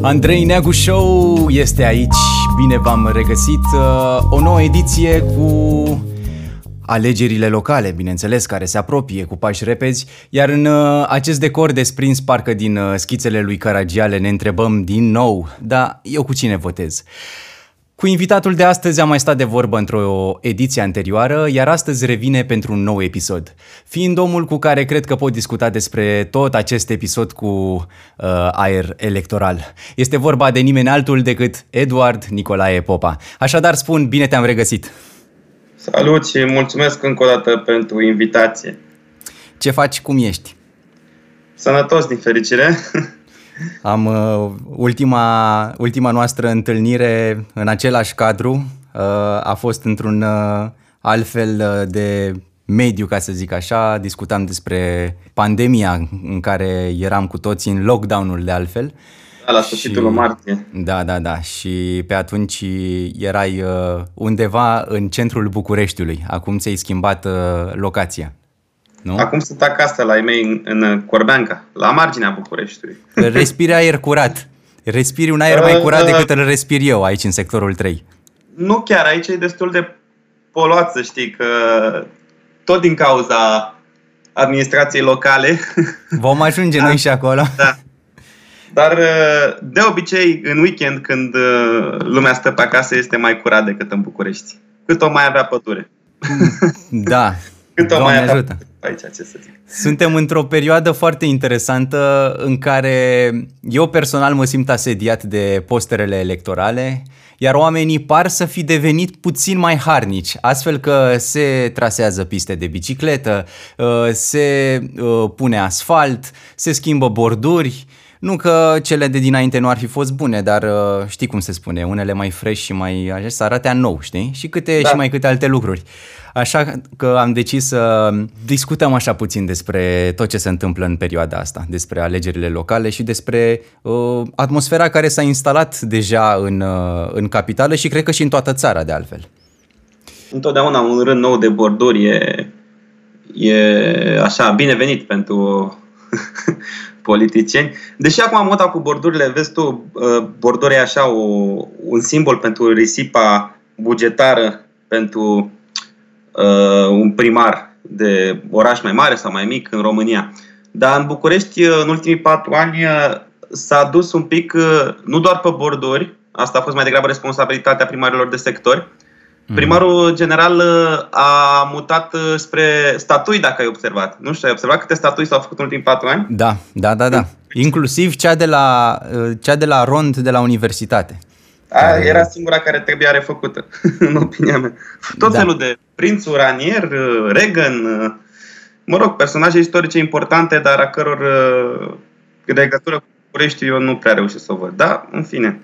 Andrei Neagu Show este aici, bine v-am regăsit, uh, o nouă ediție cu alegerile locale, bineînțeles, care se apropie cu pași repezi, iar în uh, acest decor desprins parcă din uh, schițele lui Caragiale ne întrebăm din nou, da, eu cu cine votez? Cu invitatul de astăzi am mai stat de vorbă într-o ediție anterioară, iar astăzi revine pentru un nou episod. Fiind omul cu care cred că pot discuta despre tot acest episod cu uh, aer electoral. Este vorba de nimeni altul decât Eduard Nicolae Popa. Așadar spun, bine te-am regăsit! Salut și mulțumesc încă o dată pentru invitație. Ce faci, cum ești? Sănătos, din fericire. Am uh, ultima, ultima noastră întâlnire în același cadru. Uh, a fost într-un uh, altfel uh, de mediu, ca să zic așa. Discutam despre pandemia în care eram cu toții în lockdown-ul de altfel. Da, la sfârșitul lui martie. Da, da, da. Și pe atunci erai uh, undeva în centrul Bucureștiului. Acum ți-ai schimbat uh, locația. Nu? Acum sunt acasă la ei mei în, în Corbeanca, la marginea Bucureștiului. Respiri aer curat. Respiri un aer mai curat decât îl respir eu aici în sectorul 3. Nu chiar, aici e destul de poluat, să știi, că tot din cauza administrației locale. Vom ajunge noi și acolo. Da. Dar de obicei, în weekend, când lumea stă pe acasă, este mai curat decât în București. Cât o mai avea pădure. Da. Cât o Doamne mai avea ajută. aici, ce să zic. Suntem într-o perioadă foarte interesantă în care eu personal mă simt asediat de posterele electorale, iar oamenii par să fi devenit puțin mai harnici, astfel că se trasează piste de bicicletă, uh, se uh, pune asfalt, se schimbă borduri, nu că cele de dinainte nu ar fi fost bune, dar uh, știi cum se spune, unele mai fresh și mai așa, să arate a nou, știi? Și câte Da. și mai câte alte lucruri. Așa că am decis să discutăm așa puțin despre tot ce se întâmplă în perioada asta, despre alegerile locale și despre uh, atmosfera care s-a instalat deja în, uh, în capitală și cred că și în toată țara de altfel. Întotdeauna un rând nou de borduri e, e așa, binevenit pentru politicieni. Deși acum moda cu bordurile, vezi tu, uh, borduri e așa o, un simbol pentru risipa bugetară pentru uh, un primar de oraș mai mare sau mai mic în România. Dar în București, uh, în ultimii patru ani, uh, s-a dus un pic, uh, nu doar pe borduri, asta a fost mai degrabă responsabilitatea primarilor de sectori, Primarul general uh, a mutat uh, spre statui, dacă ai observat. Nu știu, ai observat câte statui s-au făcut în ultimii patru ani? Da, da, da, da. Inclusiv cea de la, uh, cea de la Rond de la universitate. A, era singura care trebuia refăcută, în opinia mea. Tot Da. felul de prinț Ranier, uh, Reagan, uh, mă rog, personaje istorice importante, dar a căror uh, legătură cu București eu nu prea reușesc să o văd. Da, în fine.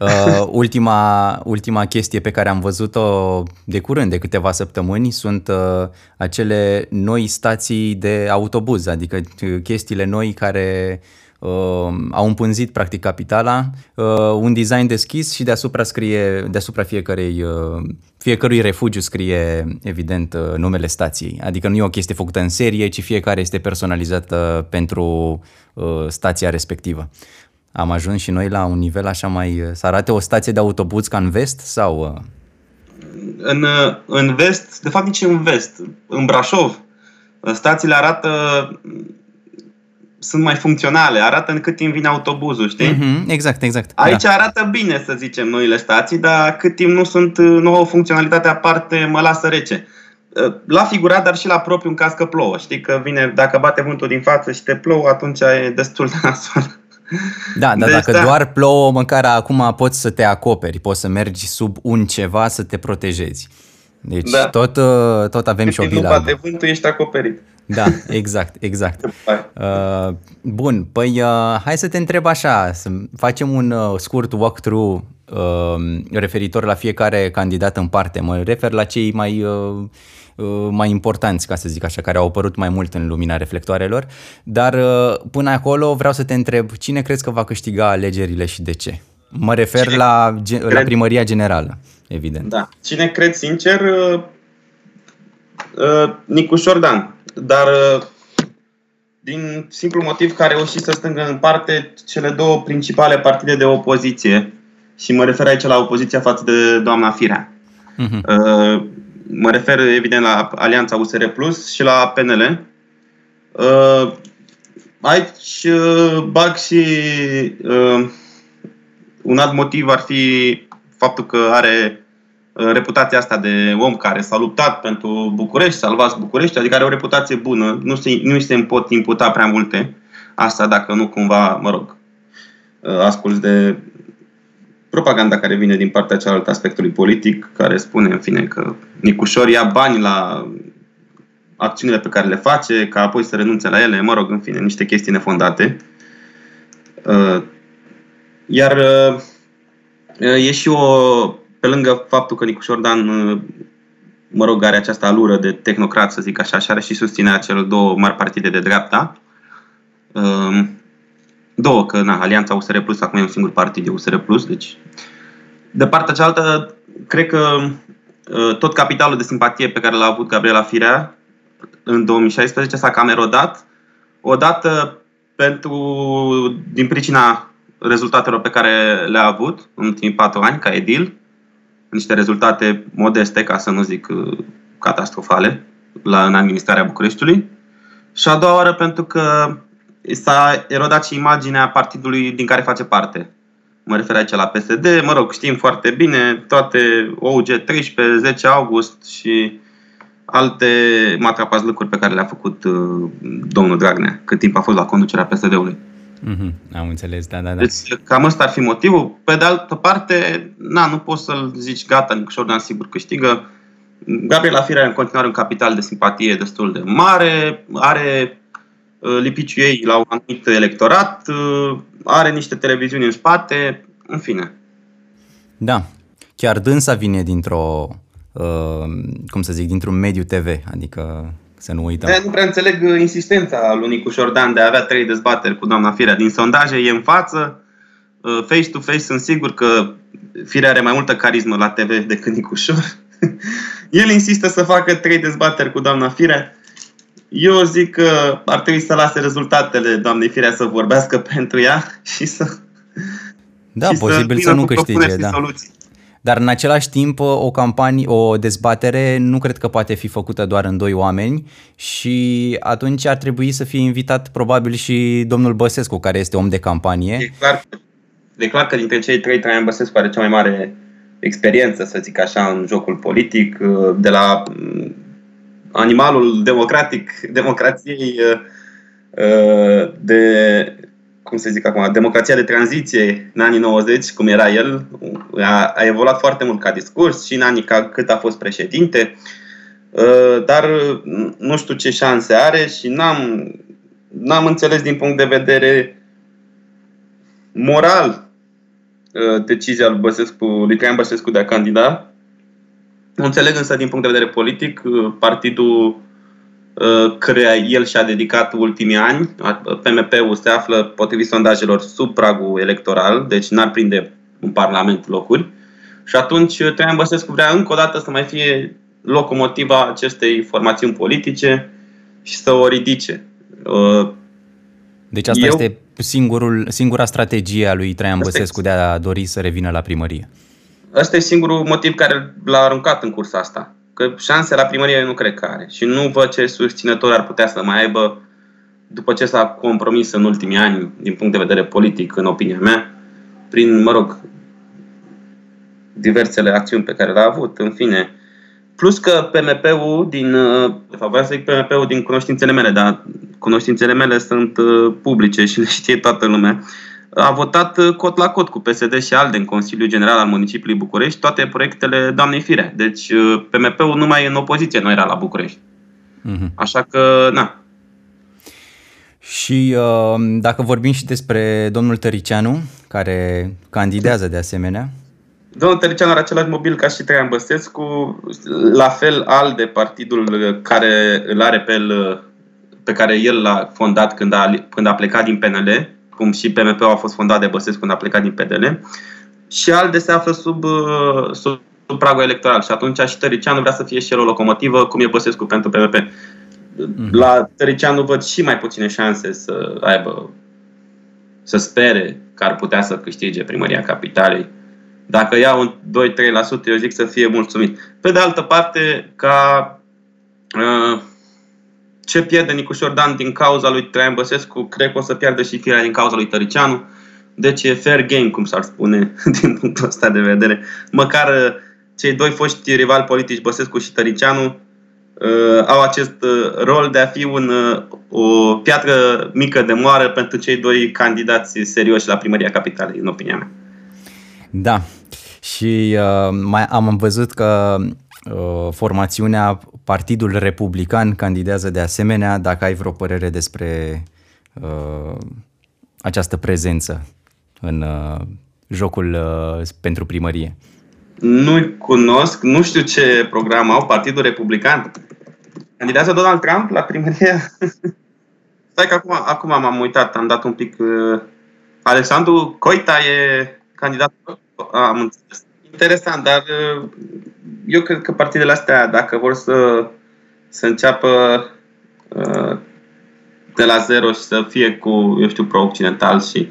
Uh, ultima, ultima chestie pe care am văzut-o de curând, de câteva săptămâni, sunt uh, acele noi stații de autobuz, adică uh, chestiile noi care uh, au împânzit practic capitala, uh, un design deschis și deasupra scrie, deasupra fiecărei, uh, fiecărui refugiu scrie evident uh, numele stației. Adică nu e o chestie făcută în serie, ci fiecare este personalizată pentru uh, stația respectivă. Am ajuns și noi la un nivel așa mai... Să arate o stație de autobuz ca în vest sau... uh, În, uh, în vest, de fapt nici în vest, în Brașov, uh, stațiile arată sunt mai funcționale, arată în cât timp vine autobuzul, știi? Mhm, exact, exact. Aici Da. arată bine, să zicem, noile stații, dar cât timp nu sunt, nu au o funcționalitate aparte, mă lasă rece. La figurat, dar și la propriu în caz că plouă. Știi că vine, dacă bate vântul din față și te plouă, atunci e destul de nasol. Da, da, Deci, dacă da. doar plouă, măcar acum poți să te acoperi, poți să mergi sub un ceva să te protejezi. Deci Da. tot, uh, tot avem Cât și o timp nu bilă bate albă. vântul, ești acoperit. Da, exact, exact. Hai. Uh, bun, păi uh, hai să te întreb așa, să facem un uh, scurt walkthrough uh, referitor la fiecare candidat în parte. Mă refer la cei mai, uh, uh, mai importanți, ca să zic așa, care au apărut mai mult în lumina reflectoarelor. Dar uh, până acolo vreau să te întreb, cine crezi că va câștiga alegerile și de ce? Mă refer Cine la, ge- la cred- primăria generală, evident. Da. Cine cred sincer, uh, uh, Nicu Șordan. Dar uh, din simplu motiv că a reușit să stângă în parte cele două principale partide de opoziție. Și mă refer aici la opoziția față de doamna Firea. Uh-huh. Mă refer evident la Alianța USR Plus și la PNL. Uh, aici uh, bag și un alt motiv ar fi faptul că are reputația asta de om care s-a luptat pentru București, salvați București, adică are o reputație bună, nu se, nu se pot imputa prea multe. Asta dacă nu cumva, mă rog, asculți de propaganda care vine din partea cealaltă aspectului politic, care spune, în fine, că Nicușor ia bani la acțiunile pe care le face, ca apoi să renunțe la ele, mă rog, în fine, niște chestii nefondate. Iar e și o pe lângă faptul că Nicușor Dan, uh, mă rog, are această alură de tehnocrat, să zic așa, și are și susținerea celor două mari partide de dreapta, um, două, că na, Alianța USR Plus acum e un singur partid de USR Plus, deci de partea cealaltă, cred că uh, tot capitalul de simpatie pe care l-a avut Gabriela Firea în 2016 s-a cam erodat, odată pentru, din pricina rezultatelor pe care le-a avut în ultimii patru ani ca edil, niște rezultate modeste, ca să nu zic uh, catastrofale, la, în administrarea Bucureștiului. Și a doua oară pentru că s-a erodat și imaginea partidului din care face parte. Mă refer aici la PSD, mă rog, știm foarte bine toate OUG 13, 10 august și alte matrapazlăcuri pe care le-a făcut uh, domnul Dragnea cât timp a fost la conducerea PSD-ului. Mm-hmm, am înțeles, da, da, da. Deci cam ăsta ar fi motivul. Pe de altă parte, na, nu poți să-l zici gata, Nicușor Dan sigur câștigă. Gabriel Afirea are în continuare un capital de simpatie destul de mare, are uh, lipiciul ei la un anumit electorat, uh, are niște televiziuni în spate, în fine. Da, chiar dânsa vine dintr-o, uh, cum să zic, dintr-un mediu TV, adică să nu uităm. De nu prea înțeleg uh, insistența lui Nicu Șordan de a avea trei dezbateri cu doamna Firea. Din sondaje e în față, uh, face-to-face sunt sigur că Firea are mai multă carismă la TV decât Nicușor. El insistă să facă trei dezbateri cu doamna Firea. Eu zic că ar trebui să lase rezultatele doamnei Firea să vorbească pentru ea și să da, și posibil să, să nu câștige, da. Soluții. Dar în același timp o campanie, o dezbatere nu cred că poate fi făcută doar în doi oameni și atunci ar trebui să fie invitat probabil și domnul Băsescu, care este om de campanie. E clar, e clar că dintre cei trei, Traian Băsescu are cea mai mare experiență, să zic așa, în jocul politic, de la mm, animalul democratic, democrației de cum să zic acum, democrația de tranziție în anii 90, cum era el, a, a evoluat foarte mult ca discurs și în anii ca, cât a fost președinte, uh, dar nu știu ce șanse are și n-am, n-am înțeles din punct de vedere moral uh, decizia lui, Băsescu, lui Traian Băsescu de a candida. Nu înțeleg însă din punct de vedere politic, uh, partidul Uh, căreia el și-a dedicat ultimii ani. PMP-ul se află, potrivit sondajelor, sub pragul electoral, deci n-ar prinde în Parlament locuri. Și atunci uh, Traian Băsescu vrea încă o dată să mai fie locomotiva acestei formațiuni politice și să o ridice. Uh, deci asta Eu, este singurul, singura strategie a lui Traian Băsescu de a dori să revină la primărie. Asta e singurul motiv care l-a aruncat în cursa asta. Că șanse la primărie nu cred că are. Și nu văd ce susținători ar putea să mai aibă după ce s-a compromis în ultimii ani, din punct de vedere politic, în opinia mea, prin, mă rog, diversele acțiuni pe care le-a avut, în fine. Plus că PMP-ul din, de fapt vreau să zic PMP-ul din cunoștințele mele, dar cunoștințele mele sunt uh, publice și le știe toată lumea a votat uh, cot la cot cu PSD și ALDE în Consiliul General al Municipiului București toate proiectele doamnei Firea. Deci uh, PMP-ul numai în opoziție nu era la București. Mm-hmm. Așa că, na. Și uh, dacă vorbim și despre domnul Tăricianu, care candidează de asemenea. Domnul Tăricianu are același mobil ca și Traian Băsescu, la fel al de partidul care îl are pe el, pe care el l-a fondat când a, când a plecat din PNL, cum și PMP-ul a fost fondat de Băsescu când a plecat din PDL, și ALDE se află sub, uh, sub pragul electoral și atunci și Tăricianu vrea să fie și el o locomotivă, cum e Băsescu pentru PMP. Mm-hmm. La Tăricianu văd și mai puține șanse să aibă, să spere că ar putea să câștige primăria capitalei. Dacă ia un 2-3%, eu zic să fie mulțumit. Pe de altă parte, ca uh, ce pierde Nicușor Dan din cauza lui Traian Băsescu, cred că o să pierdă și firea din cauza lui Tăricianu. Deci e fair game, cum s-ar spune, din punctul ăsta de vedere. Măcar uh, cei doi foști rivali politici, Băsescu și Tăricianu, uh, au acest uh, rol de a fi un, uh, o piatră mică de moară pentru cei doi candidați serioși la primăria capitalei, în opinia mea. Da, și uh, mai am văzut că uh, formațiunea Partidul Republican candidează de asemenea, dacă ai vreo părere despre uh, această prezență în uh, jocul uh, pentru primărie. Nu-i cunosc, nu știu ce program au, Partidul Republican. Candidează Donald Trump la primărie? Stai că acum, acum m-am uitat, am dat un pic... Uh, Alexandru Coita e candidat. Am înțeles. Interesant, dar uh, eu cred că partidele astea, dacă vor să, să înceapă uh, de la zero și să fie cu, eu știu, pro-occidental și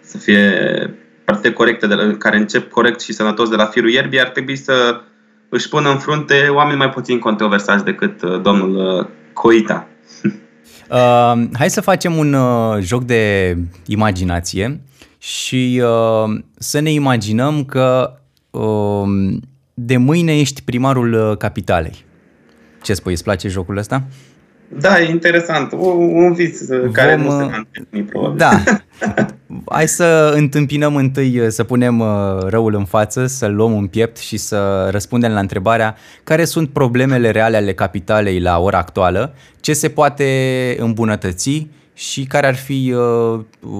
să fie partide corecte, de la, care încep corect și sănătos de la firul ierbii, ar trebui să își pună în frunte oameni mai puțin controversați decât uh, domnul uh, Coita. Uh, hai să facem un uh, joc de imaginație și uh, să ne imaginăm că uh, de mâine ești primarul uh, capitalei. Ce spui, îți place jocul ăsta? Da, e interesant. Un vis Vom, care nu se va întâlni, probabil. Da. Hai să întâmpinăm întâi, să punem răul în față, să-l luăm în piept și să răspundem la întrebarea care sunt problemele reale ale capitalei la ora actuală, ce se poate îmbunătăți și care ar fi,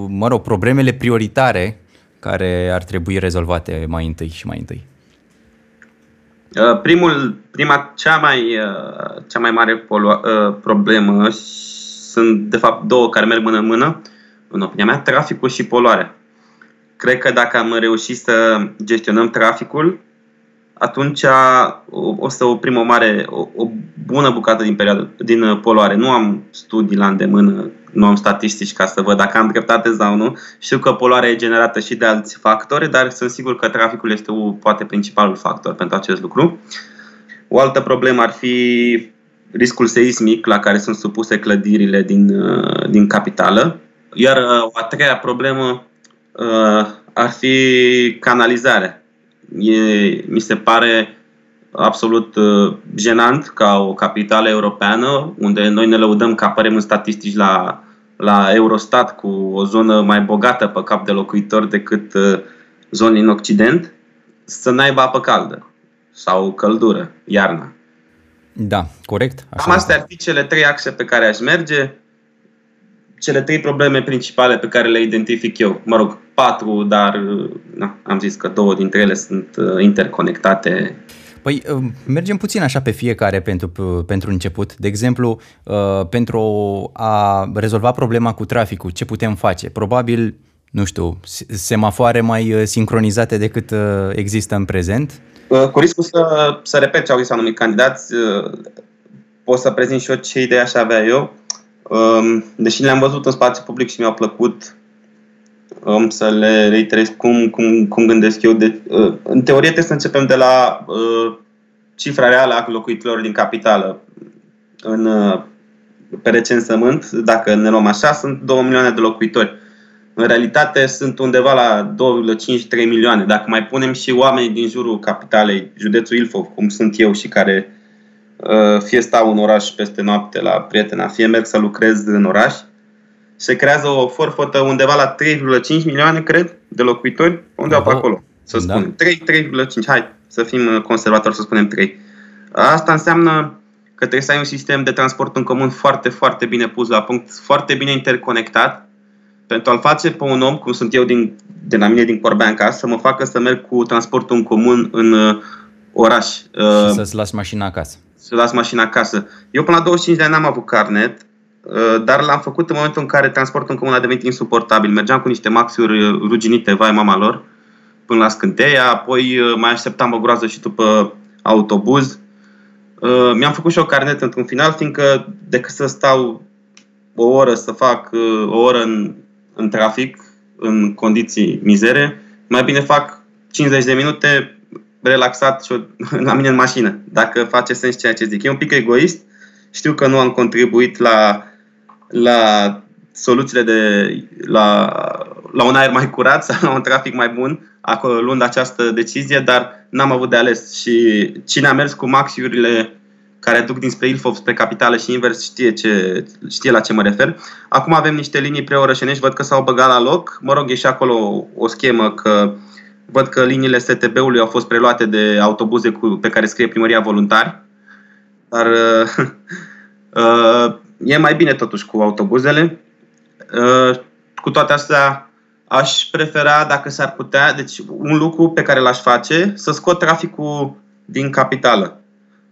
mă rog, problemele prioritare care ar trebui rezolvate mai întâi și mai întâi. Uh, primul, prima, cea mai, uh, cea mai mare polua, uh, problemă sunt, de fapt, două care merg mână în mână, în opinia mea, traficul și poluarea. Cred că dacă am reușit să gestionăm traficul, atunci o să oprim o mare, o, o bună bucată din, perioadă, din poluare. Nu am studii la îndemână nu am statistici ca să văd dacă am dreptate sau nu. Știu că poluarea e generată și de alți factori, dar sunt sigur că traficul este poate principalul factor pentru acest lucru. O altă problemă ar fi riscul seismic la care sunt supuse clădirile din, uh, din capitală. Iar uh, o a treia problemă uh, ar fi canalizarea. E, mi se pare absolut uh, jenant ca o capitală europeană, unde noi ne lăudăm că apărem în statistici la, la Eurostat cu o zonă mai bogată pe cap de locuitor decât uh, zone în Occident, să n-aibă apă caldă sau căldură, iarna. Da, corect. Așa Cam astea ar fi cele trei axe pe care aș merge, cele trei probleme principale pe care le identific eu. Mă rog, patru, dar uh, na, am zis că două dintre ele sunt interconectate Păi um, mergem puțin așa pe fiecare pentru, pentru început. De exemplu, uh, pentru a rezolva problema cu traficul, ce putem face? Probabil, nu știu, semafoare mai uh, sincronizate decât uh, există în prezent? Cu riscul să, să repet ce au zis anumit candidați, pot să prezint și eu ce idei aș avea eu. Um, deși le-am văzut în spațiu public și mi-au plăcut, am să le reiterez cum, cum, cum gândesc eu. De, uh, în teorie trebuie să începem de la uh, cifra reală a locuitorilor din capitală. În, uh, pe recensământ, dacă ne luăm așa, sunt 2 milioane de locuitori. În realitate sunt undeva la 2,5-3 milioane. Dacă mai punem și oamenii din jurul capitalei, județul Ilfov, cum sunt eu și care uh, fie stau în oraș peste noapte la prietena, fie merg să lucrez în oraș, se creează o forfotă undeva la 3,5 milioane, cred, de locuitori, undeva pe acolo, să da. spunem. 3, 3,5, hai să fim uh, conservatori, să spunem 3. Asta înseamnă că trebuie să ai un sistem de transport în comun foarte, foarte bine pus la punct, foarte bine interconectat, pentru a-l face pe un om, cum sunt eu din, de la mine din Corbeanca, să mă facă să merg cu transportul în comun în uh, oraș. Și uh, să-ți las mașina acasă. Să las mașina acasă. Eu până la 25 de ani n-am avut carnet, Uh, dar l-am făcut în momentul în care transportul în comun a devenit insuportabil. Mergeam cu niște maxiuri uh, ruginite, vai mama lor, până la Scânteia, apoi uh, mai așteptam o groază și după autobuz. Uh, mi-am făcut și o carnet într-un final, fiindcă decât să stau o oră să fac uh, o oră în, în trafic, în condiții mizere, mai bine fac 50 de minute relaxat și la mine în mașină, dacă face sens ceea ce zic. E un pic egoist, știu că nu am contribuit la, la soluțiile de la, la un aer mai curat sau la un trafic mai bun, acolo luând această decizie, dar n-am avut de ales și cine a mers cu maxiurile care duc dinspre Ilfov spre capitală și invers știe, ce, știe la ce mă refer. Acum avem niște linii preorășenești, văd că s-au băgat la loc. Mă rog, e și acolo o schemă că văd că liniile STB-ului au fost preluate de autobuze cu, pe care scrie primăria voluntari. Dar uh, uh, e mai bine totuși cu autobuzele. Uh, cu toate astea, aș prefera, dacă s-ar putea, deci un lucru pe care l-aș face, să scot traficul din capitală.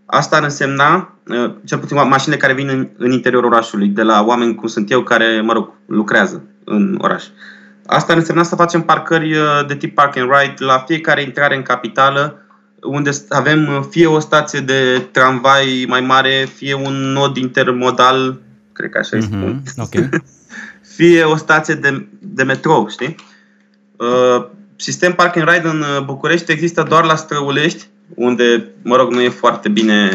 Asta ar însemna, uh, cel puțin mașinile care vin în, în interiorul orașului, de la oameni cum sunt eu, care, mă rog, lucrează în oraș. Asta ar însemna să facem parcări uh, de tip park and ride la fiecare intrare în capitală, unde avem uh, fie o stație de tramvai mai mare, fie un nod intermodal, cred că așa mm-hmm. spun. Okay. fie o stație de, de metrou, știi? Uh, sistem park and ride în uh, București există doar la Străulești, unde, mă rog, nu e foarte bine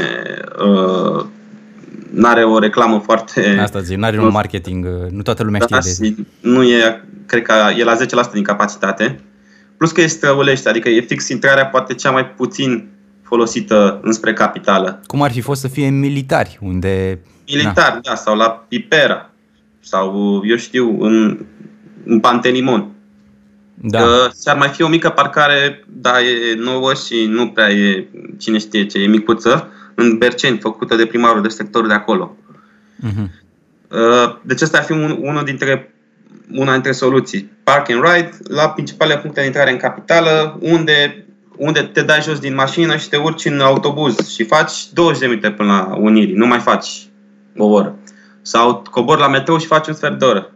uh, n-are o reclamă foarte... Asta zic, n-are un marketing, uh, nu toată lumea da, știe de Nu e, cred că e la 10% din capacitate. Plus că e străulește, adică e fix intrarea poate cea mai puțin folosită înspre capitală. Cum ar fi fost să fie militari, unde... Militari, da, sau la Pipera, sau, eu știu, în, în Pantelimon. Da. Că ar mai fi o mică parcare, da, e nouă și nu prea e, cine știe ce, e micuță, în Berceni, făcută de primarul de sector de acolo. Uh-huh. Deci asta ar fi un, unul dintre, una dintre soluții. Park and ride la principalele puncte de intrare în capitală, unde, unde te dai jos din mașină și te urci în autobuz și faci 20 de minute până la Unirii, nu mai faci o oră. Sau cobor la metrou și faci un sfert de oră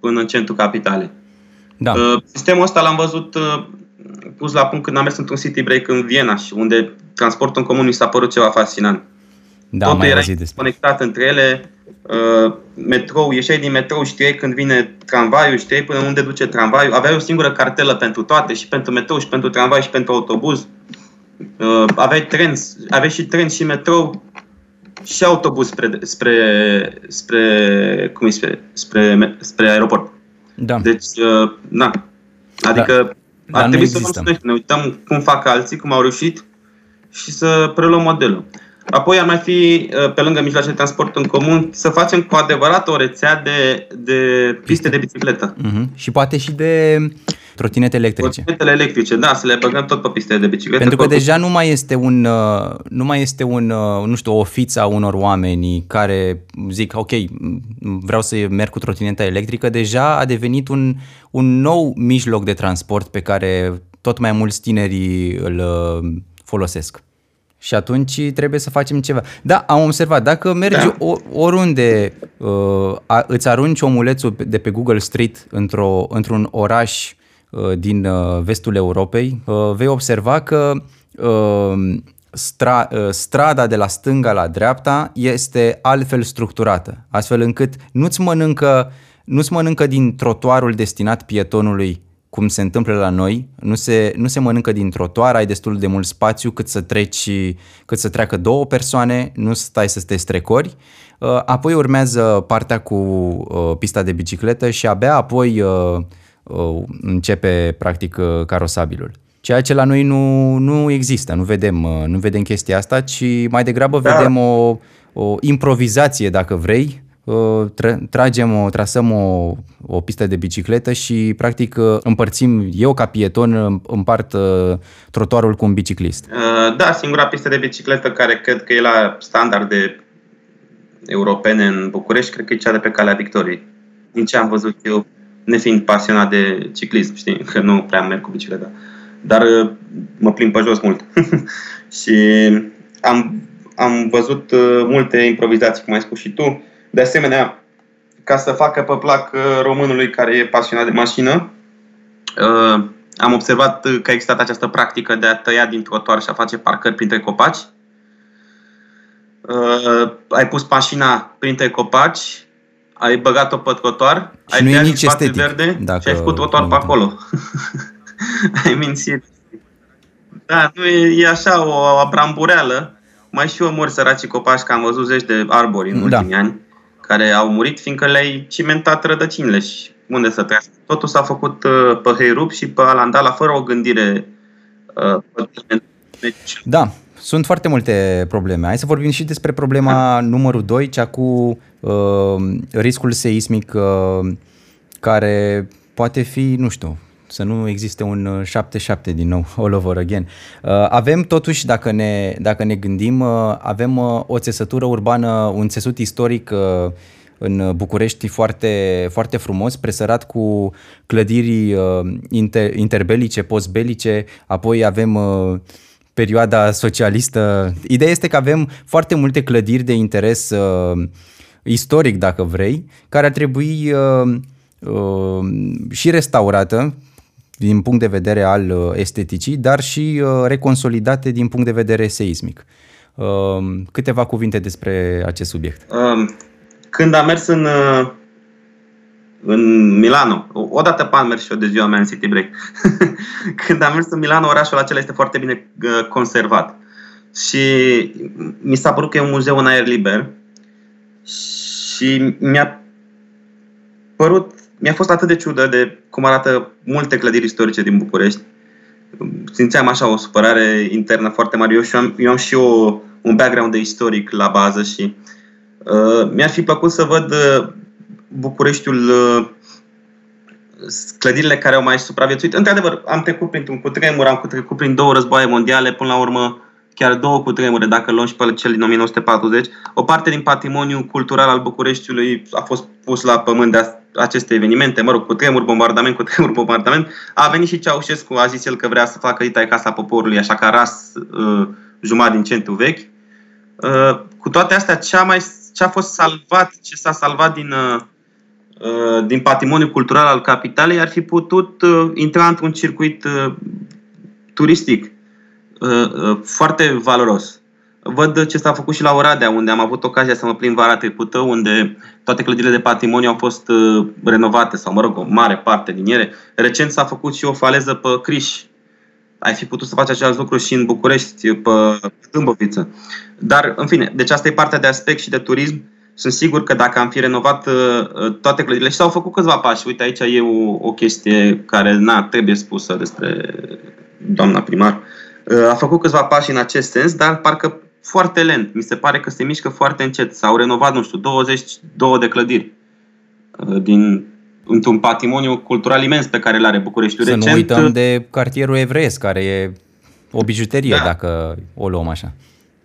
până în centrul capitalei. Da. Uh, sistemul ăsta l-am văzut uh, pus la punct când am mers într-un city break în Viena și unde transportul în comun mi s-a părut ceva fascinant. Da, Totul era conectat între ele, uh, metrou, ieșeai din metrou, știai când vine tramvaiul, știai până unde duce tramvaiul, aveai o singură cartelă pentru toate, și pentru metrou, și pentru tramvai, și pentru autobuz. Uh, aveai tren, aveai și tren și metrou și autobuz spre, spre, spre, cum spre, spre, spre aeroport. Da. Deci, uh, na. Adică da. ar trebui să ne uităm cum fac alții, cum au reușit și să preluăm modelul. Apoi ar mai fi, uh, pe lângă mijloace de transport în comun, să facem cu adevărat o rețea de, de piste de bicicletă. Uh-huh. Și poate și de trotinete electrice. Trotinetele electrice, da, să le băgăm tot pe piste de bicicletă. Pentru că deja nu mai este un, uh, nu mai este un, uh, nu știu, o fiță a unor oameni care zic, ok, vreau să merg cu trotineta electrică, deja a devenit un, un nou mijloc de transport pe care tot mai mulți tinerii îl folosesc. Și atunci trebuie să facem ceva. Da, am observat, dacă mergi da. oriunde, uh, a, îți arunci omulețul de pe Google Street într-o, într-un oraș uh, din uh, vestul Europei, uh, vei observa că uh, stra, uh, strada de la stânga la dreapta este altfel structurată, astfel încât nu-ți mănâncă, nu-ți mănâncă din trotuarul destinat pietonului cum se întâmplă la noi, nu se, nu se mănâncă din trotuar, ai destul de mult spațiu cât să treci, cât să treacă două persoane, nu stai să te strecori. Uh, apoi urmează partea cu uh, pista de bicicletă și abia apoi uh, începe practic carosabilul. Ceea ce la noi nu, nu există, nu vedem, nu vedem chestia asta, ci mai degrabă da. vedem o, o improvizație, dacă vrei, tragem, o, trasăm o, o pistă de bicicletă și practic împărțim, eu ca pieton împart uh, trotuarul cu un biciclist. Uh, da, singura pistă de bicicletă care cred că e la standarde europene în București, cred că e cea de pe Calea Victoriei. Din ce am văzut eu, nefiind pasionat de ciclism, știi, că nu prea merg cu bicicleta. Dar uh, mă plimb pe jos mult. și am, am văzut multe improvizații, cum ai spus și tu, de asemenea, ca să facă pe plac uh, românului care e pasionat de mașină, uh, am observat că a existat această practică de a tăia din trotuar și a face parcări printre copaci. uh, ai pus mașina printre copaci, ai băgat-o pe trotuar, Și ai nu e tăiat nici spațiu estetic, verde dacă și ai făcut trotuar nu pe uităm. acolo. ai mințit. Da, nu e, e așa o abrambureală. Mai și omori săracii copaci, că am văzut zeci de arbori în Da. ultimii ani, care au murit fiindcă le-ai cimentat rădăcinile și unde să trăiască. Totul s-a făcut uh, pe heirup și pe alandala, fără o gândire uh, pe termen mediu. Da, sunt foarte multe probleme. Hai să vorbim și despre problema numărul 2, cea cu uh, riscul seismic uh, care poate fi, nu știu, să nu existe un uh, 7-7 din nou, all over again. Uh, avem totuși, dacă ne, dacă ne gândim, uh, avem uh, o țesătură urbană, un țesut istoric uh, în București foarte, foarte frumos, presărat cu clădiri uh, inter, interbelice, postbelice, apoi avem uh, perioada socialistă. Ideea este că avem foarte multe clădiri de interes uh, istoric, dacă vrei, care ar trebui uh, uh, și restaurată din punct de vedere al uh, esteticii, dar și uh, reconsolidate din punct de vedere seismic. Uh, câteva cuvinte despre acest subiect. Um, Când am mers în, uh, în Milano, o- odată pe an mers și eu de ziua mea în City Break, când am mers în Milano, orașul acela este foarte bine uh, conservat. Și mi s-a părut că e un muzeu în aer liber și mi-a părut, mi-a fost atât de ciudă de cum arată multe clădiri istorice din București. Simțeam așa o supărare internă foarte mare. Eu, și am, eu am și o, un background de istoric la bază și uh, mi-ar fi plăcut să văd uh, Bucureștiul, uh, clădirile care au mai supraviețuit. Într-adevăr, am trecut printr-un cutremur, am trecut prin două războaie mondiale, până la urmă chiar două cutremure, dacă luăm și pe cel din 1940. O parte din patrimoniul cultural al Bucureștiului a fost pus la pământ de as- aceste evenimente, mă rog, cu tremur, bombardament, cu tremur, bombardament. A venit și Ceaușescu, a zis el că vrea să facă Italia Casa Poporului, așa că a ras uh, jumătate din centru vechi. Uh, cu toate astea, ce a, mai, ce a fost salvat, ce s-a salvat din, uh, uh, din patrimoniul cultural al capitalei ar fi putut uh, intra într-un circuit uh, turistic uh, uh, foarte valoros. Văd ce s-a făcut și la Oradea, unde am avut ocazia să mă plimb vara trecută, unde toate clădirile de patrimoniu au fost uh, renovate, sau mă rog, o mare parte din ele. Recent s-a făcut și o faleză pe Criș. Ai fi putut să faci același lucru și în București, pe Tâmboviță. Dar, în fine, deci asta e partea de aspect și de turism. Sunt sigur că dacă am fi renovat uh, toate clădirile și s-au făcut câțiva pași, uite aici e o, o chestie care na, trebuie spusă despre doamna primar, uh, a făcut câțiva pași în acest sens, dar parcă foarte lent. Mi se pare că se mișcă foarte încet. S-au renovat, nu știu, 22 de clădiri uh, din, într-un patrimoniu cultural imens pe care îl are Bucureștiul. Să nu Recent, uităm de cartierul evreiesc, care e o bijuterie, Da. dacă o luăm așa.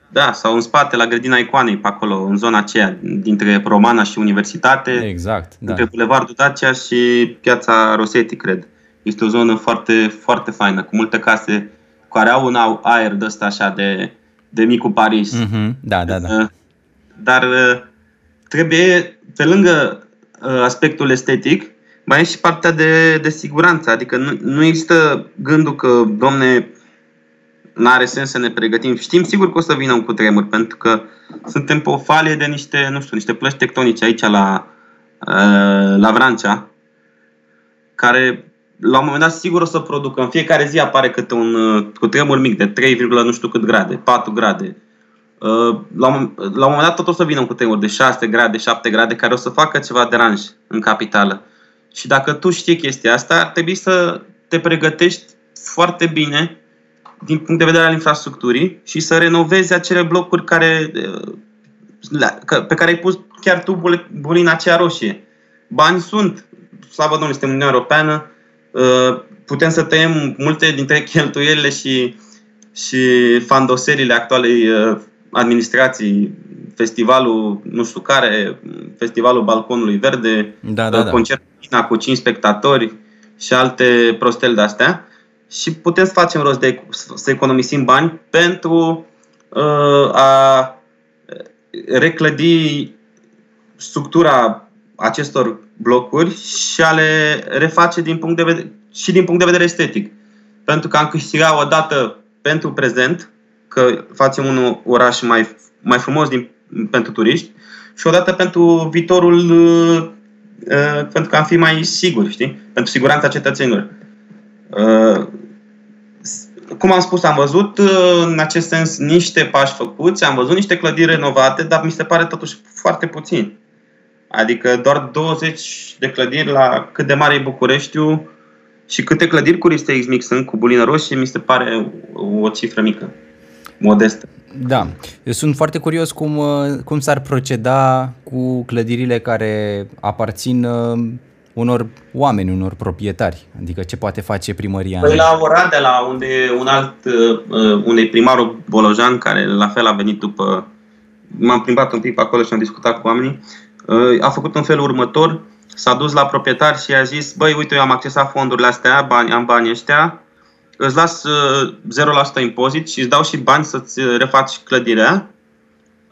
Da, sau în spate, la grădina Icoanei, pe acolo, în zona aceea, dintre Romana și Universitate, Exact, da. între Bulevardul Dacia și Piața Rosetti, cred. Este o zonă foarte, foarte faină, cu multe case care au un au- aer de ăsta așa de, de micul Paris. Mhm, Da, da, da. Uh, Dar uh, trebuie, pe lângă uh, aspectul estetic, mai e și partea de, de siguranță. Adică nu, nu există gândul că, domne, nu are sens să ne pregătim. Știm sigur că o să vină un cutremur, pentru că suntem pe o falie de niște, nu știu, niște plăci tectonice aici la, uh, la Vrancea, care la un moment dat sigur o să producă. În fiecare zi apare câte un uh, cutremur mic de 3, nu știu cât grade, 4 grade. Uh, La un, la un moment dat tot o să vină un cutremur de 6 grade, 7 grade, care o să facă ceva deranj în capitală. Și dacă tu știi chestia asta, ar trebui să te pregătești foarte bine din punct de vedere al infrastructurii și să renovezi acele blocuri care, uh, la- că- pe care ai pus chiar tu bul- bulina aceea roșie. Bani sunt, slavă Domnului, suntem în Uniunea Europeană, uh, putem să tăiem multe dintre cheltuielile și, și fandoserile actualei uh, administrații, festivalul nu știu care, festivalul Balconului Verde, Da, da, da. concertul China cu 5 spectatori și alte prosteli de-astea și putem să facem rost de să economisim bani pentru uh, a reclădi structura acestor blocuri și a le reface din punct de vedere, și din punct de vedere estetic. Pentru că am câștigat o dată pentru prezent, că facem un oraș mai, mai frumos din, pentru turiști și odată pentru viitorul, uh, uh, pentru că am fi mai siguri, știi? Pentru siguranța cetățenilor. Uh, cum am spus, am văzut uh, în acest sens niște pași făcuți, am văzut niște clădiri renovate, dar mi se pare totuși foarte puțin. Adică doar 20 de clădiri la cât de mare e Bucureștiu și câte clădiri cu Ristex Mix sunt cu bulină roșie, mi se pare o cifră mică, modestă. Da, eu sunt foarte curios cum, uh, cum s-ar proceda cu clădirile care aparțin uh, unor oameni, unor proprietari? Adică ce poate face primăria? Păi la Oradea, la unde un alt, uh, unde primarul Bolojan, care la fel a venit după... M-am plimbat un pic pe acolo și am discutat cu oamenii. Uh, a făcut în felul următor, s-a dus la proprietar și a zis, băi, uite, eu am accesat fondurile astea, bani, am banii ăștia, îți las uh, 0% impozit și îți dau și bani să-ți refaci clădirea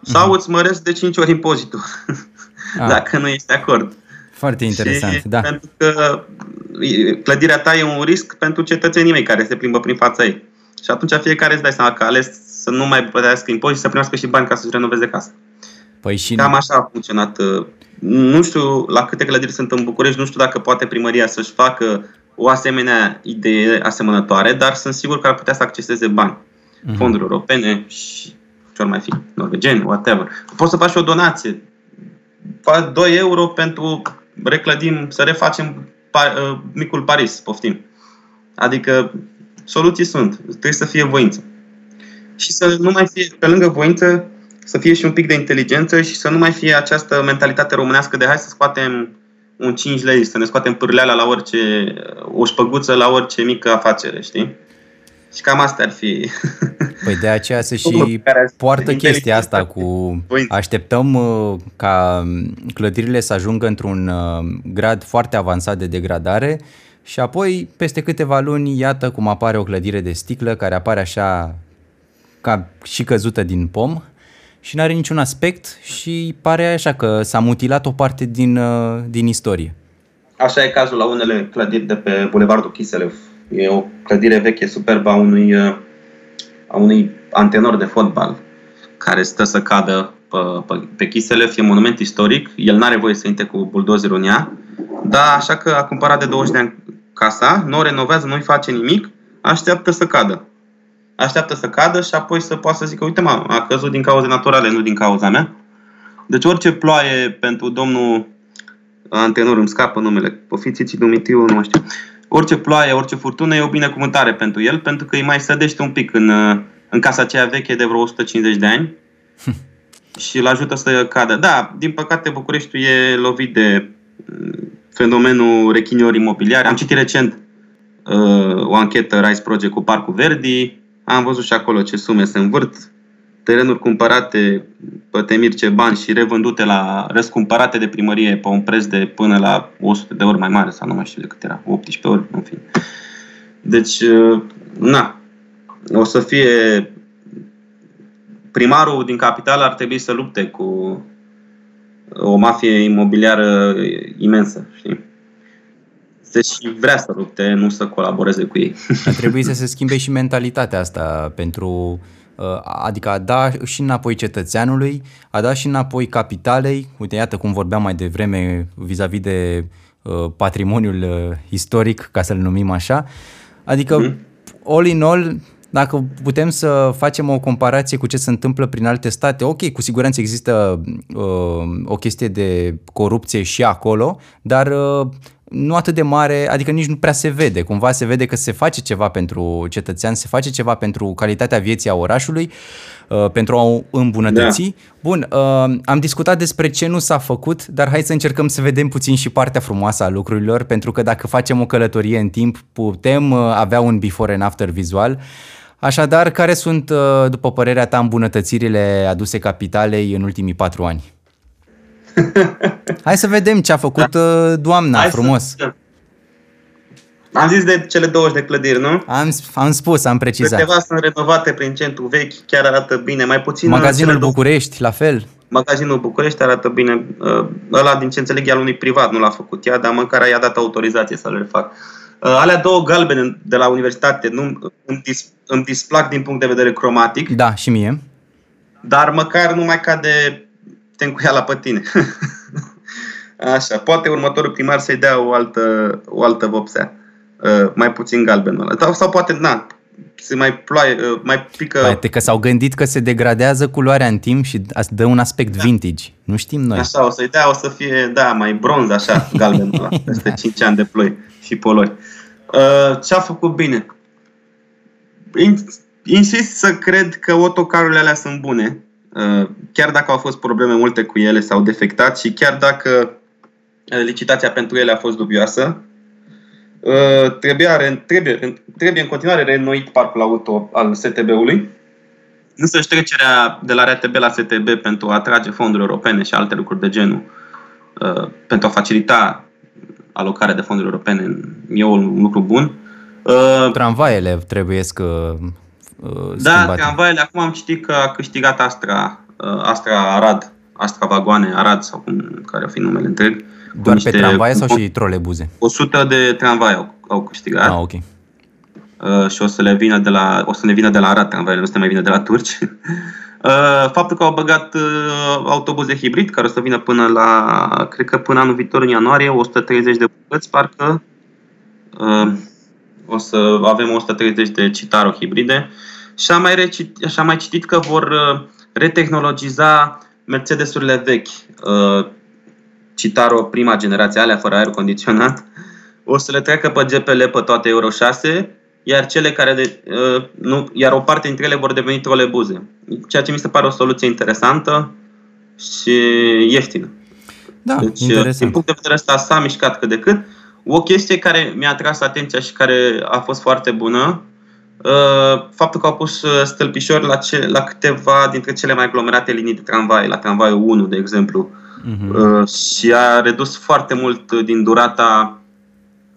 sau uh-huh. îți măresc de 5 ori impozitul, ah. dacă nu ești de acord. Foarte interesant, și da. Pentru că clădirea ta e un risc pentru cetățenii mei care se plimbă prin fața ei. Și atunci fiecare îți dai seama că ales să nu mai plătească impozit și să primească și bani ca să-și renoveze casa. Păi și Cam așa a funcționat. Nu știu la câte clădiri sunt în București, nu știu dacă poate primăria să-și facă o asemenea idee asemănătoare, dar sunt sigur că ar putea să acceseze bani. Uh-huh. Fonduri europene și ce ar mai fi, norvegeni, whatever. Poți să faci o donație. Faci 2 euro pentru reclădim, să refacem uh, micul Paris, poftim. Adică soluții sunt, trebuie să fie voință. Și să nu mai fie, pe lângă voință, să fie și un pic de inteligență și să nu mai fie această mentalitate românească de hai să scoatem un 5 lei, să ne scoatem pârleala la orice, o șpăguță la orice mică afacere, știi? Și cam asta ar fi. Păi de aceea se și poartă chestia asta cu așteptăm uh, ca clădirile să ajungă într-un uh, grad foarte avansat de degradare și apoi peste câteva luni iată cum apare o clădire de sticlă care apare așa ca și căzută din pom și nu are niciun aspect și pare așa că s-a mutilat o parte din, uh, din istorie. Așa e cazul la unele clădiri de pe Bulevardul Chiselev E o clădire veche, superbă a unui, uh, a unui antenor de fotbal care stă să cadă pe, pe, pe Chiselev. E un monument istoric. El nu are voie să intre cu buldozerul în ea. Dar așa că a cumpărat de 20 de ani casa, nu o renovează, nu-i face nimic, așteaptă să cadă. Așteaptă să cadă și apoi să poată să zică, uite mă, a căzut din cauze naturale, nu din cauza mea. Deci orice ploaie pentru domnul antenor, îmi scapă numele, Pofițiții Dumitiu, nu știu orice ploaie, orice furtună e o binecuvântare pentru el, pentru că îi mai sădește un pic în, în casa aceea veche de vreo 150 de ani și îl ajută să cadă. Da, din păcate Bucureștiul e lovit de mm, fenomenul rechiniori imobiliare. Am citit recent uh, o anchetă Rice Project cu Parcul Verdi, am văzut și acolo ce sume se învârt, terenuri cumpărate pe temir ce bani și revândute la răscumpărate de primărie pe un preț de până la 100 de ori mai mare sau nu mai știu de cât era, 18 ori, în fin. Deci, uh, na, o să fie primarul din capital ar trebui să lupte cu o mafie imobiliară imensă, știi? Deci vrea să lupte, nu să colaboreze cu ei. Ar trebui să se schimbe și mentalitatea asta pentru Uh, adică a da și înapoi cetățeanului, a da și înapoi capitalei, uite iată cum vorbeam mai devreme vis-a-vis de uh, patrimoniul uh, istoric, ca să-l numim așa, adică mm. all in all, dacă putem să facem o comparație cu ce se întâmplă prin alte state, ok, cu siguranță există uh, o chestie de corupție și acolo, dar uh, nu atât de mare, adică nici nu prea se vede. Cumva se vede că se face ceva pentru cetățean, se face ceva pentru calitatea vieții a orașului, uh, pentru a o îmbunătăți. Da. Bun, uh, am discutat despre ce nu s-a făcut, dar hai să încercăm să vedem puțin și partea frumoasă a lucrurilor, pentru că dacă facem o călătorie în timp, putem uh, avea un before and after vizual. Așadar, care sunt, după părerea ta, îmbunătățirile aduse capitalei în ultimii patru ani? Hai să vedem ce a făcut da. doamna Hai frumos. Să... Am zis de cele 20 de clădiri, nu? Am, am spus, am precizat. Câteva sunt renovate prin centru vechi, chiar arată bine. Mai puțin Magazinul București, la fel. Magazinul București arată bine. Uh, ăla, din ce înțeleg, e al unui privat, nu l-a făcut ea, dar măcar i-a dat autorizație să le fac. Uh, alea două galbene de la universitate nu, îmi, dis, îmi displac din punct de vedere cromatic. Da, și mie. dar măcar nu mai cade tencuiala pe tine. Așa, poate următorul primar să-i dea o altă, o altă vopsea. Uh, mai puțin galbenul ăla. Sau, sau poate, na, se mai ploaie, uh, mai pică... Poate că s-au gândit că se degradează culoarea în timp și dă un aspect da. vintage. Nu știm noi. Așa, o să-i dea, o să fie, da, mai bronz, așa, galbenul ăla, peste da. 5 ani de ploi și polori. Uh, ce a făcut bine? Insist să cred că autocarurile alea sunt bune, uh, chiar dacă au fost probleme multe cu ele, s-au defectat și chiar dacă uh, licitația pentru ele a fost dubioasă, uh, trebuie, trebuie, trebuie în continuare reînnoit parcul auto al STB-ului. Însă și trecerea de la RATB la STB pentru a atrage fonduri europene și alte lucruri de genul, pentru a facilita alocarea de fonduri europene, e un lucru bun. Tramvaiele trebuie să uh, Da, tramvaiele. Acum am citit că a câștigat Astra, uh, Astra Arad, Astra Vagoane Arad sau cum care o fi numele întreg. Doar pe tramvaie sau și trolebuze? 100 de tramvai au, au câștigat. Ah, ok. Uh, și o să le vină de la, o să ne vină de la Arad tramvaiele, nu să mai vină de la turci. Uh, faptul că au băgat uh, autobuze hibrid care o să vină până la, cred că până anul viitor, în ianuarie, 130 de bucăți, parcă. Uh, o să avem 130 de Citaro hibride și am mai, recit, și am mai citit că vor uh, retehnologiza Mercedesurile vechi, uh, Citaro prima generație, alea fără aer condiționat, o să le treacă pe GPL pe toate Euro 6, iar cele care de, uh, nu, iar o parte dintre ele vor deveni trolebuze. Ceea ce mi se pare o soluție interesantă și ieftină. Da, deci, interesant. din punct de vedere ăsta s-a mișcat cât de cât. O chestie care mi-a atras atenția și care a fost foarte bună, uh, faptul că au pus uh, stâlpișori la, ce, la câteva dintre cele mai aglomerate linii de tramvai, la tramvaiul 1, de exemplu, uh-huh. și a redus foarte mult din durata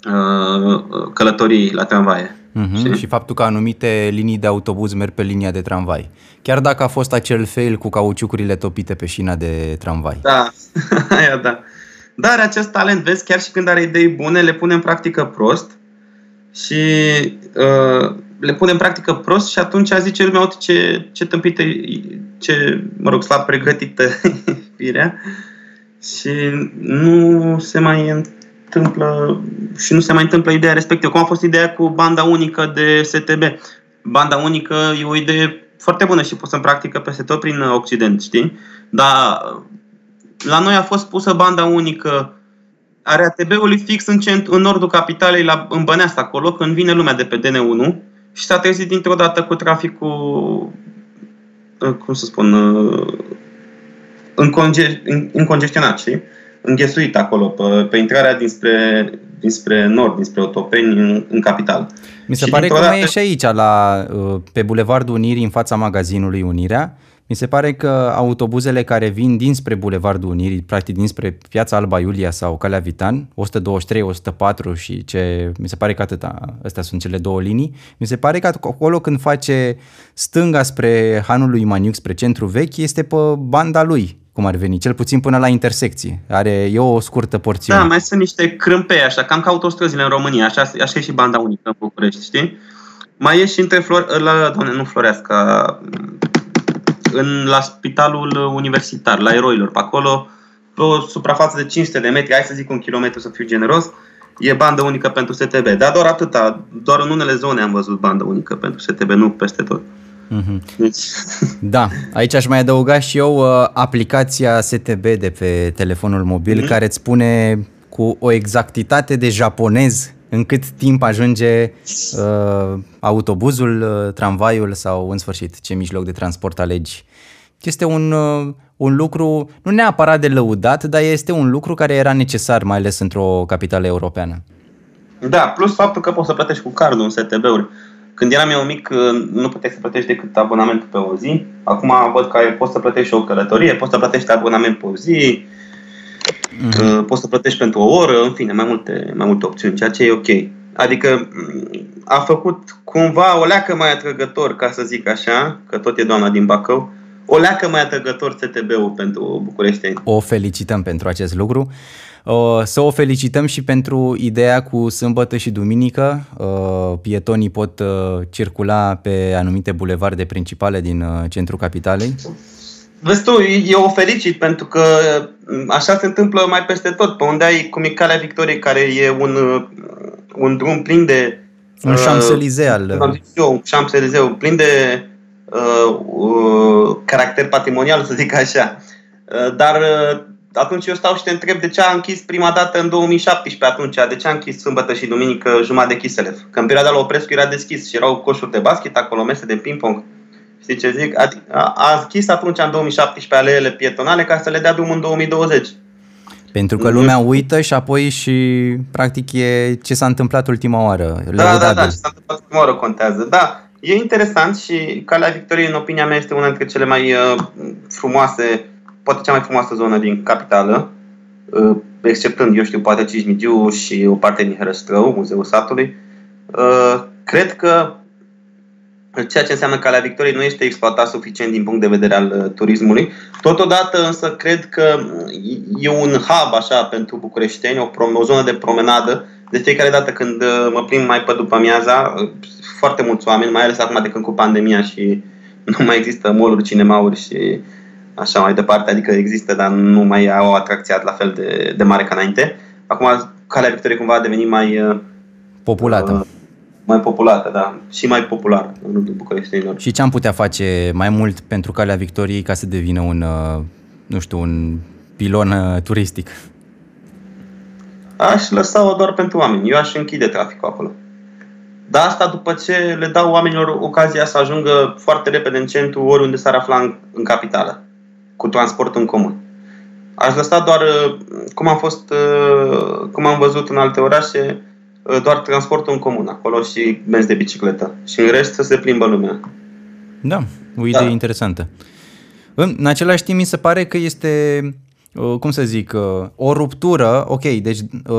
uh, călătoriei la tramvaie. Uh-huh. Și faptul că anumite linii de autobuz merg pe linia de tramvai. Chiar dacă a fost acel fail cu cauciucurile topite pe șina de tramvai. Da, aia da. Dar acest talent, vezi, chiar și când are idei bune, le pune în practică prost și uh, le pune în practică prost și atunci zice lumea, uite ce, ce tâmpită, ce, mă rog, slab pregătită firea și nu se mai întâmplă și nu se mai întâmplă ideea respectivă. Cum a fost ideea cu banda unică de STB. Banda unică e o idee foarte bună și pusă în practică peste tot prin Occident, știi? Dar la noi a fost pusă banda unică a RATB-ului fix în, centru, în nordul capitalei, la, în Băneasa, acolo, când vine lumea de pe DN1 și s-a trezit dintr-o dată cu traficul, uh, cum să spun, uh, înconge, încongestionat, știi? Înghesuit acolo, pe, pe intrarea dinspre, dinspre nord, dinspre Otopeni, în, în capital. Mi se și pare că mai e și aici, la, uh, pe Bulevardul Unirii, în fața magazinului Unirea, mi se pare că autobuzele care vin dinspre Bulevardul Unirii, practic dinspre Piața Alba Iulia sau Calea Vitan, 123, 104 și ce, mi se pare că atâta, astea sunt cele două linii, mi se pare că acolo când face stânga spre Hanul lui Maniuc, spre centru vechi, este pe banda lui, cum ar veni, cel puțin până la intersecție. Are, e o scurtă porțiune. Da, mai sunt niște crâmpei așa, cam ca autostrăzile în România, așa, așa e și banda unică în București, știi? Mai e și între Flor... La, doamne, nu Floreasca, în, la spitalul universitar, la eroilor. Pe acolo, pe o suprafață de 500 de metri, hai să zic un kilometru să fiu generos, e bandă unică pentru STB. Dar doar atâta, doar în unele zone am văzut bandă unică pentru STB, nu peste tot. Mm-hmm. Deci... Da, aici aș mai adăuga și eu uh, aplicația STB de pe telefonul mobil mm-hmm. care îți spune cu o exactitate de japonez în cât timp ajunge uh, autobuzul, uh, tramvaiul sau în sfârșit ce mijloc de transport alegi. Este un, uh, un lucru nu neapărat de lăudat, dar este un lucru care era necesar, mai ales într-o capitală europeană. Da, plus faptul că poți să plătești cu cardul în STB-uri. Când eram eu mic, uh, nu puteai să plătești decât abonamentul pe o zi. Acum văd că poți să plătești și o călătorie, poți să plătești abonament pe o zi, Mm-hmm. Poți să plătești pentru o oră, în fine, mai multe, mai multe opțiuni, ceea ce e ok. Adică mm, a făcut cumva o leacă mai atrăgător, ca să zic așa, că tot e doamna din Bacău, o leacă mai atrăgător STB-ul pentru București. O felicităm pentru acest lucru. Să o felicităm și pentru ideea cu sâmbătă și duminică. Pietonii pot circula pe anumite bulevarde principale din centrul capitalei. Vezi tu, eu o felicit pentru că așa se întâmplă mai peste tot. Pe unde ai, cum e Calea Victoriei, care e un, un drum plin de... Un uh, șamselizeu al... Am zis eu, un șamselizeu plin de uh, uh, caracter patrimonial, să zic așa. Uh, dar uh, atunci eu stau și te întreb de ce a închis prima dată în 2017 atunci, de ce a închis sâmbătă și duminică jumătate de Chiselev? Că în perioada la Oprescu era deschis și erau coșuri de basket acolo, mese de ping-pong. Știi ce zic? A, a închis atunci în 2017 aleele pietonale ca să le dea drumul în 2020. Pentru că lumea uită și apoi și practic e ce s-a întâmplat ultima oară. Da, da, da, ce s-a întâmplat ultima oară contează. Da, e interesant și Calea Victoriei, în opinia mea, este una dintre cele mai uh, frumoase poate cea mai frumoasă zonă din capitală, uh, exceptând, eu știu, poate Cismigiu și o parte din Herăstrău, Muzeul Satului. Uh, cred că ceea ce înseamnă Calea Victoriei nu este exploatat suficient din punct de vedere al uh, turismului. Totodată însă cred că e un hub așa pentru bucureșteni, o, o zonă de promenadă. De fiecare dată când mă plimb mai pe după amiaza, foarte mulți oameni, mai ales acum de când cu pandemia și nu mai există mall cinemauri și așa mai departe, adică există, dar nu mai au o atracție la fel de, de mare ca înainte. Acum, Calea Victoriei cumva a devenit mai... Uh, populată. Uh, mai populată, da. Și mai populară în rândul bucureștenilor. Și ce am putea face mai mult pentru Calea Victoriei ca să devină un, uh, nu știu, un pilon uh, turistic? Aș lăsa-o doar pentru oameni. Eu aș închide traficul acolo. Dar asta după ce le dau oamenilor ocazia să ajungă foarte repede în centru, oriunde s-ar afla în, în capitală cu transport în comun. Aș lăsa doar, uh, cum am fost, uh, cum am văzut în alte orașe, uh, doar transportul în comun acolo și benzi de bicicletă. Și în rest să se plimbă lumea. Da, o idee da. interesantă. În același timp mi se pare că este, cum să zic, o ruptură, ok, deci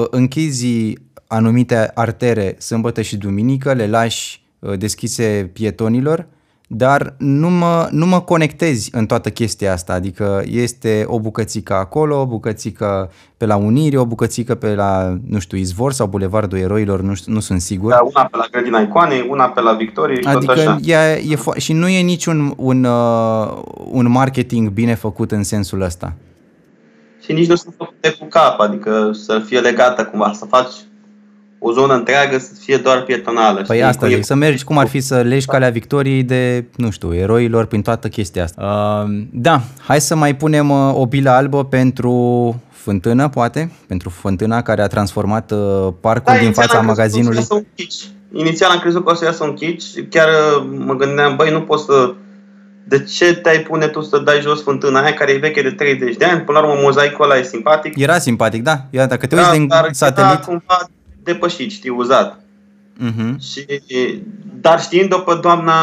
închizi anumite artere sâmbătă și duminică, le lași deschise pietonilor, dar nu mă, nu mă conectezi în toată chestia asta, adică este o bucățică acolo, o bucățică pe la Unire, o bucățică pe la, nu știu, Izvor sau Bulevardul Eroilor, nu, știu, nu sunt sigur. Da, una pe la Grădina Icoanei, una pe la Victorie și adică tot așa. E, e fo- și nu e niciun un, uh, un marketing bine făcut în sensul ăsta. Și nici nu sunt făcute cu cap, adică să fie legată cumva, să faci o zonă întreagă să fie doar pietonală. Păi știi? asta zic, să mergi cum ar fi să legi calea victoriei de, nu știu, eroilor prin toată chestia asta. Uh, da, hai să mai punem uh, o bilă albă pentru fântână, poate, pentru fântâna care a transformat uh, parcul da, din fața magazinului. Inițial am crezut că o să iasă un kitsch, chiar uh, mă gândeam, băi, nu poți să de ce te-ai pune tu să dai jos fântâna aia care e veche de 30 de ani? Până la urmă, mozaicul ăla e simpatic. Era simpatic, da. Ia, dacă te da, uiți din satelit... cumva depășit, știi, uzat. Uh-huh. Și, dar știind-o pe doamna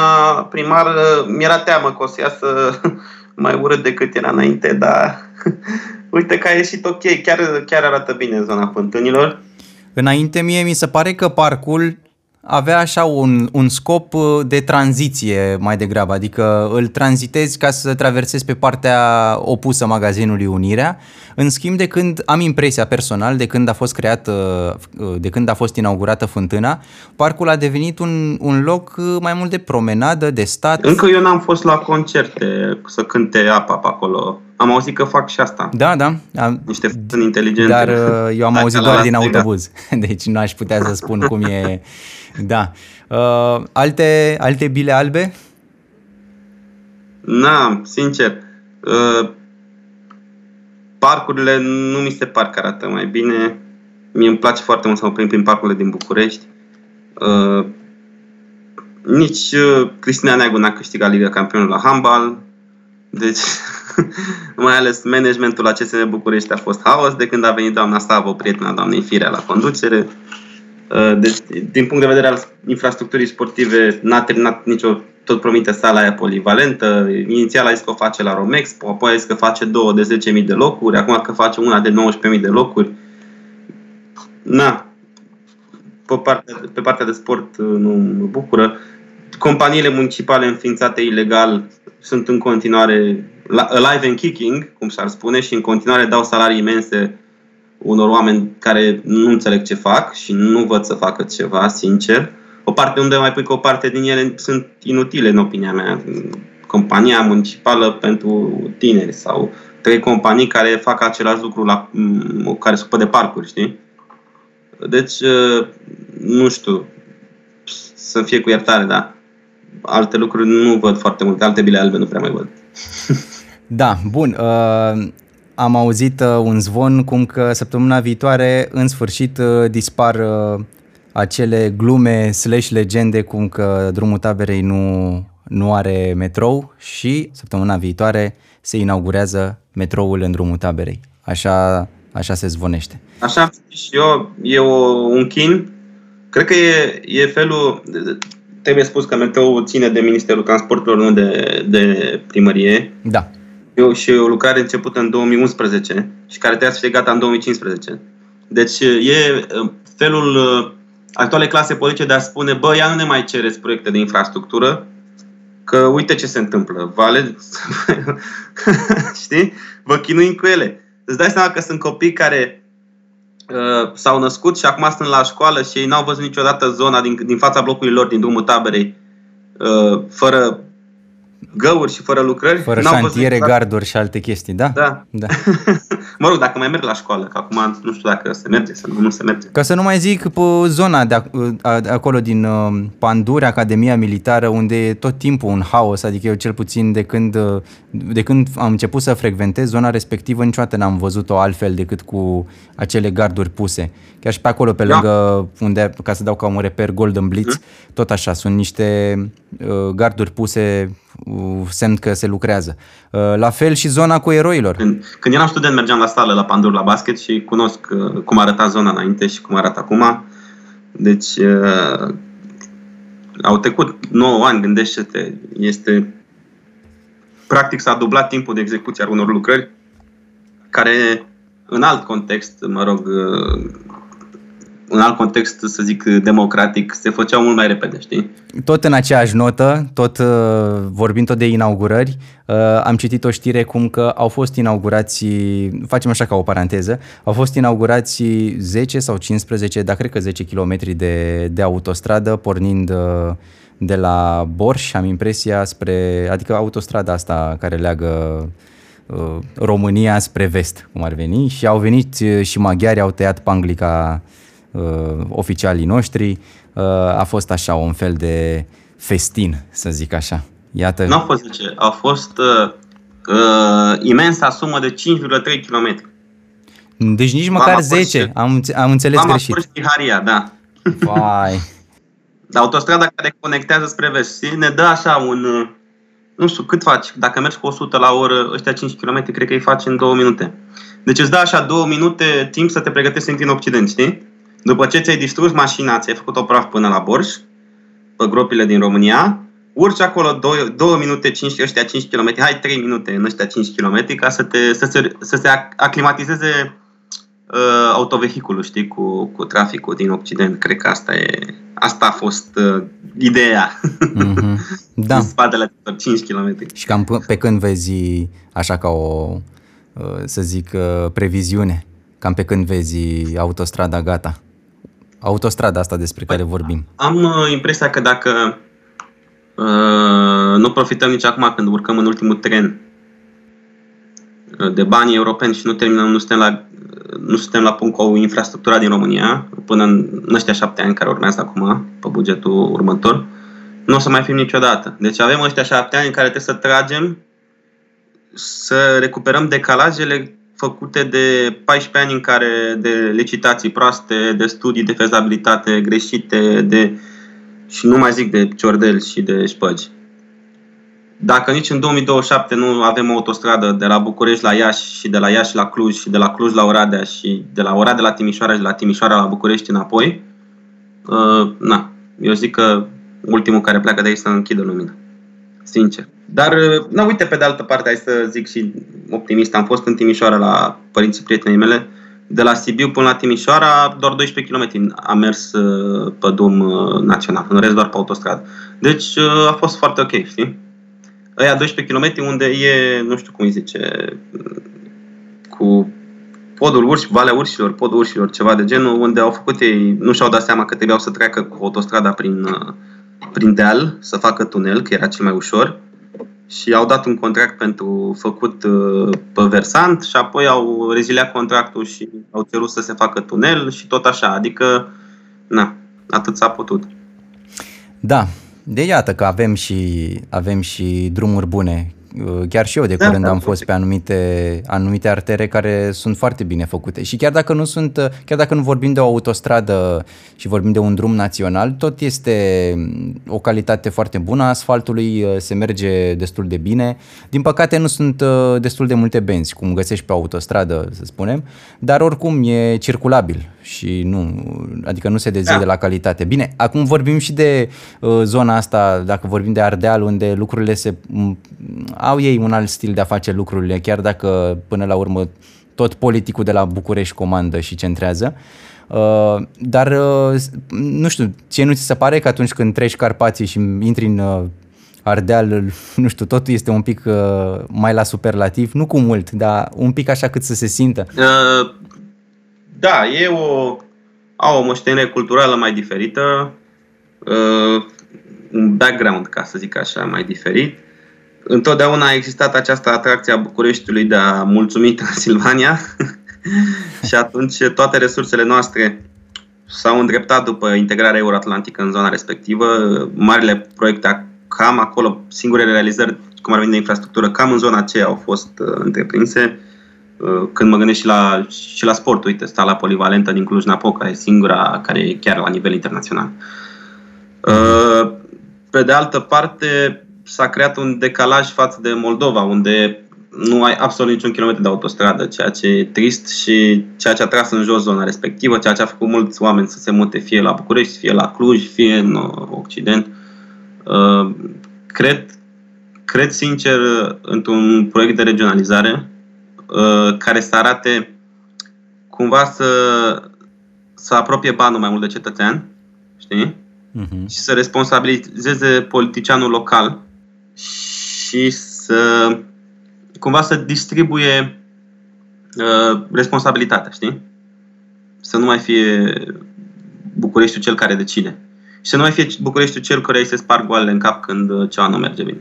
primar, mi-era teamă că o să iasă mai urât decât era înainte, dar uite că a ieșit ok, chiar, chiar arată bine zona fântânilor. Înainte mie mi se pare că parcul avea așa un, un scop uh, de tranziție mai degrabă, adică îl tranzitezi ca să traversezi pe partea opusă magazinului Unirea, în schimb de când am impresia personal, de când a fost creat, uh, uh, de când a fost inaugurată fântâna, parcul a devenit un, un loc mai mult de promenadă, de stat. Încă eu n-am fost la concerte să cânte apa pe acolo. Am auzit că fac și asta. Da, da. Am, Niște fântâni inteligente. Dar eu am auzit doar din autobuz, deci nu aș putea să spun cum e Da. Uh, alte, alte bile albe? Na, sincer. Uh, parcurile nu mi se par că arată mai bine. Mie îmi place foarte mult să mă prind prin parcurile din București. Uh, nici uh, Cristina Neagu n-a câștigat Liga Campionilor la handball. Deci, mai ales managementul la CSM București a fost haos de când a venit doamna Savo, prietena doamnei Firea, la conducere. Uh, deci, din punct de vedere al infrastructurii sportive, n-a terminat nicio, tot promite sala aia polivalentă. Inițial a zis că o face la Romex, apoi a zis că face două de 10.000 de locuri, acum că face una de 19.000 de locuri. Na, pe partea, pe partea de sport uh, nu mă bucură. Companiile municipale înființate ilegal sunt în continuare alive and kicking, cum s-ar spune, și în continuare dau salarii imense unor oameni care nu înțeleg ce fac și nu văd să facă ceva, sincer. O parte unde mai pui că o parte din ele sunt inutile, în opinia mea. compania municipală pentru tineri sau trei companii care fac același lucru la, care se de parcuri, știi? Deci, nu știu, să fie cu iertare, dar alte lucruri nu văd foarte mult, alte bile albe nu prea mai văd. Da, bun. Uh, am auzit uh, un zvon cum că săptămâna viitoare, în sfârșit, uh, dispar uh, acele glume slash legende cum că drumul taberei nu, nu are metrou și săptămâna viitoare se inaugurează metroul în drumul taberei. Așa, așa se zvonește. Așa și eu, e o, un chin. Cred că e, e felul, trebuie spus că metroul ține de Ministerul Transporturilor, nu de, de primărie. Da. Eu, și o lucrare începută în 2011 și care trebuie să fie gata în 2015. Deci e felul actuale clase politice de a spune, bă, ia nu ne mai cereți proiecte de infrastructură, că uite ce se întâmplă. Vale, știi? Vă chinuim cu ele. Îți dai seama că sunt copii care uh, s-au născut și acum sunt la școală și ei n-au văzut niciodată zona din, din fața blocului lor, din drumul taberei, uh, fără găuri și fără lucrări. Fără N-au șantiere, văzut garduri și alte chestii, da? Da. da. mă rog, dacă mai merg la școală, că acum nu știu dacă se merge sau nu se merge. Ca să nu mai zic pe zona de, acolo din uh, Panduri, Academia Militară, unde e tot timpul un haos, adică eu cel puțin de când, uh, de când am început să frecventez zona respectivă, niciodată n-am văzut-o altfel decât cu acele garduri puse. Chiar și pe acolo, pe da. lângă, unde, ca să dau ca un reper, Golden Blitz, mm. tot așa, sunt niște uh, garduri puse Uh, semn că se lucrează. Uh, la fel și zona cu eroilor. Când, când eram student mergeam la sală la Pandur la basket și cunosc uh, cum arăta zona înainte și cum arată acum. Deci au trecut 9 ani, gândește-te, este practic s-a dublat timpul de execuție a unor lucrări care în alt context, mă rog, în alt context, să zic, democratic, se făceau mult mai repede, știi? Tot în aceeași notă, tot uh, vorbind tot de inaugurări, uh, am citit o știre cum că au fost inaugurați, facem așa ca o paranteză, au fost inaugurați 10 sau 15, dar cred că 10 km de, de autostradă, pornind uh, de la Borș, am impresia, spre, adică autostrada asta care leagă România spre vest, cum ar veni, și au venit și maghiari, au tăiat panglica uh, oficialii noștri. Uh, a fost așa un fel de festin, să zic așa. Iată. Nu a fost 10, a fost uh, uh, imensa sumă de 5,3 km. Deci nici măcar Mama 10, am, am înțeles Mama greșit. Mama Haria, da. Vai. Autostrada care conectează spre vest ne dă așa un, uh, nu știu cât faci, dacă mergi cu 100 la oră, ăștia 5 km, cred că îi faci în 2 minute. Deci îți dă așa 2 minute timp să te pregătești să intri în Occident, știi? După ce ți-ai distrus mașina, ți-ai făcut-o praf până la Borș, pe gropile din România, urci acolo 2, 2 minute, 5, ăștia 5 km, hai 3 minute în ăștia 5 km ca să, te, să, se, să se aclimatizeze uh, autovehiculul, știi, cu, cu traficul din Occident. Cred că asta e, asta a fost uh, ideea. Mm-hmm. Da. în spatele 5 km. Și cam pe când vezi așa ca o, uh, să zic, uh, previziune? Cam pe când vezi autostrada gata? Autostrada asta despre care vorbim? Am uh, impresia că dacă uh, nu profităm nici acum când urcăm în ultimul tren uh, de bani europeni și nu terminăm, nu suntem la, uh, nu suntem la punct cu infrastructura din România până în, în ăștia șapte ani care urmează acum, pe bugetul următor, nu o să mai fim niciodată. Deci avem ăștia șapte ani în care trebuie să tragem, să recuperăm decalajele făcute de 14 ani în care de licitații proaste, de studii de fezabilitate greșite, de și nu mai zic de ciordel și de șpăgi. Dacă nici în 2027 nu avem o autostradă de la București la Iași și de la Iași la Cluj și de la Cluj la Oradea și de la Oradea la Timișoara și de la Timișoara la București înapoi, uh, na, eu zic că ultimul care pleacă de aici să închidă lumina. Sincer. Dar, na, uite, pe de altă parte, hai să zic și optimist, am fost în Timișoara la părinții prietenii mele, de la Sibiu până la Timișoara, doar 12 km am mers uh, pe drum uh, național, în rest doar pe autostradă. Deci uh, a fost foarte ok, știi? Aia 12 km unde e, nu știu cum îi zice, cu podul urși, Valea Urșilor, podul urșilor, ceva de genul, unde au făcut ei, nu și-au dat seama că trebuiau să treacă cu autostrada prin, prin deal, să facă tunel, că era cel mai ușor și au dat un contract pentru făcut pe versant și apoi au reziliat contractul și au cerut să se facă tunel și tot așa. Adică, na, atât s-a putut. Da, de iată că avem și, avem și drumuri bune Uh, chiar și eu de da, curând da, am fost pe anumite, anumite artere care sunt foarte bine făcute. Și chiar dacă nu sunt, uh, chiar dacă nu vorbim de o autostradă și vorbim de un drum național, tot este o calitate foarte bună, asfaltului uh, se merge destul de bine. Din păcate nu sunt destul de multe benzi, cum găsești pe autostradă, să spunem, dar oricum e circulabil și nu, adică nu se dezide da. la calitate. Bine, acum vorbim și de uh, zona asta, dacă vorbim de Ardeal, unde lucrurile se au ei un alt stil de a face lucrurile, chiar dacă până la urmă tot politicul de la București comandă și centrează. Uh, dar uh, nu știu, ce nu ți se pare că atunci când treci Carpații și intri în uh, Ardeal, nu știu, totul este un pic uh, mai la superlativ, nu cu mult, dar un pic așa cât să se simtă. Uh, da, e o, au o moștenire culturală mai diferită, uh, un background, ca să zic așa, mai diferit. Întotdeauna a existat această atracție a Bucureștiului de a mulțumi Transilvania și atunci toate resursele noastre s-au îndreptat după integrarea euroatlantică în zona respectivă. Marile proiecte cam acolo, singurele realizări, cum ar veni de infrastructură, cam în zona aceea au fost uh, întreprinse. Uh, când mă gândesc și la, și la sport, uite, la polivalentă din Cluj-Napoca, e singura care e chiar la nivel internațional. Uh, pe de altă parte, s-a creat un decalaj față de Moldova, unde nu ai absolut niciun kilometru de autostradă, ceea ce e trist și ceea ce a tras în jos zona respectivă, ceea ce a făcut mulți oameni să se mute fie la București, fie la Cluj, fie în Occident. Cred, cred sincer într-un proiect de regionalizare Uh, care să arate cumva să, să apropie banul mai mult de cetățean, știi? Uh-huh. Și să responsabilizeze politicianul local și să cumva să distribuie uh, responsabilitatea, știi? Să nu mai fie Bucureștiul cel care decide. Și să nu mai fie Bucureștiul cel care îi se sparg goalele în cap când uh, ceva nu merge bine.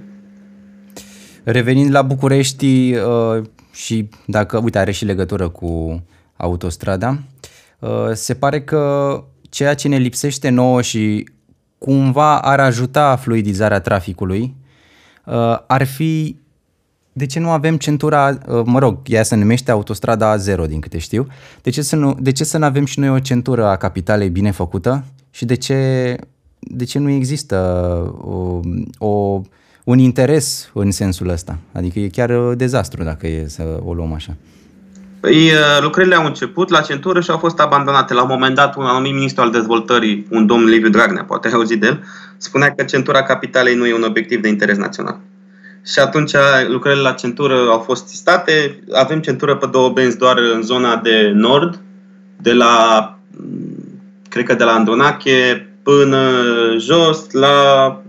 Revenind la București, uh, și dacă, uite, are și legătură cu autostrada, uh, se pare că ceea ce ne lipsește nouă și cumva ar ajuta fluidizarea traficului uh, ar fi de ce nu avem centura, uh, mă rog, ea se numește autostrada A0 din câte știu, de ce să nu, de ce să nu avem și noi o centură a capitalei bine făcută? Și de ce, de ce nu există o, o un interes în sensul ăsta. Adică e chiar uh, dezastru dacă e să o luăm așa. Păi, uh, lucrările au început la centură și au fost abandonate. La un moment dat, un anumit ministru al dezvoltării, un domn Liviu Dragnea, poate ai auzit de el, spunea că centura capitalei nu e un obiectiv de interes național. Și atunci lucrările la centură au fost sistate. Avem centură pe două benzi doar în zona de nord, de la, cred că de la Andonache până jos la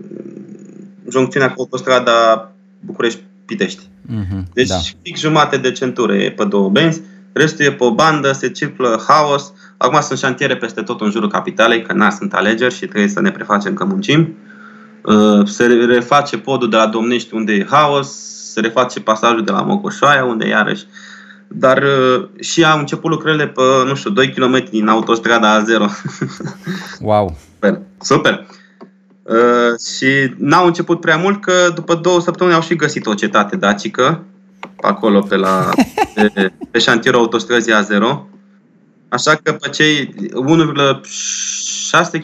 joncțiunea cu autostrada București-Pitești. Mm-hmm, deci da. fix jumate de centură e pe două benzi, restul e pe o bandă, se circulă haos. Acum sunt șantiere peste tot în jurul capitalei, că na, sunt alegeri și trebuie să ne prefacem că muncim. Uh, se reface podul de la Domnești unde e haos, se reface pasajul de la Mocoșoaia unde iarăși dar uh, și au început lucrările pe, nu știu, 2 km din autostrada A0. Wow! Super! Super! Uh, și n-au început prea mult că după două săptămâni au și găsit o cetate dacică pe acolo pe, la, pe, pe șantierul autostrăzii A0. Așa că pe cei 1,6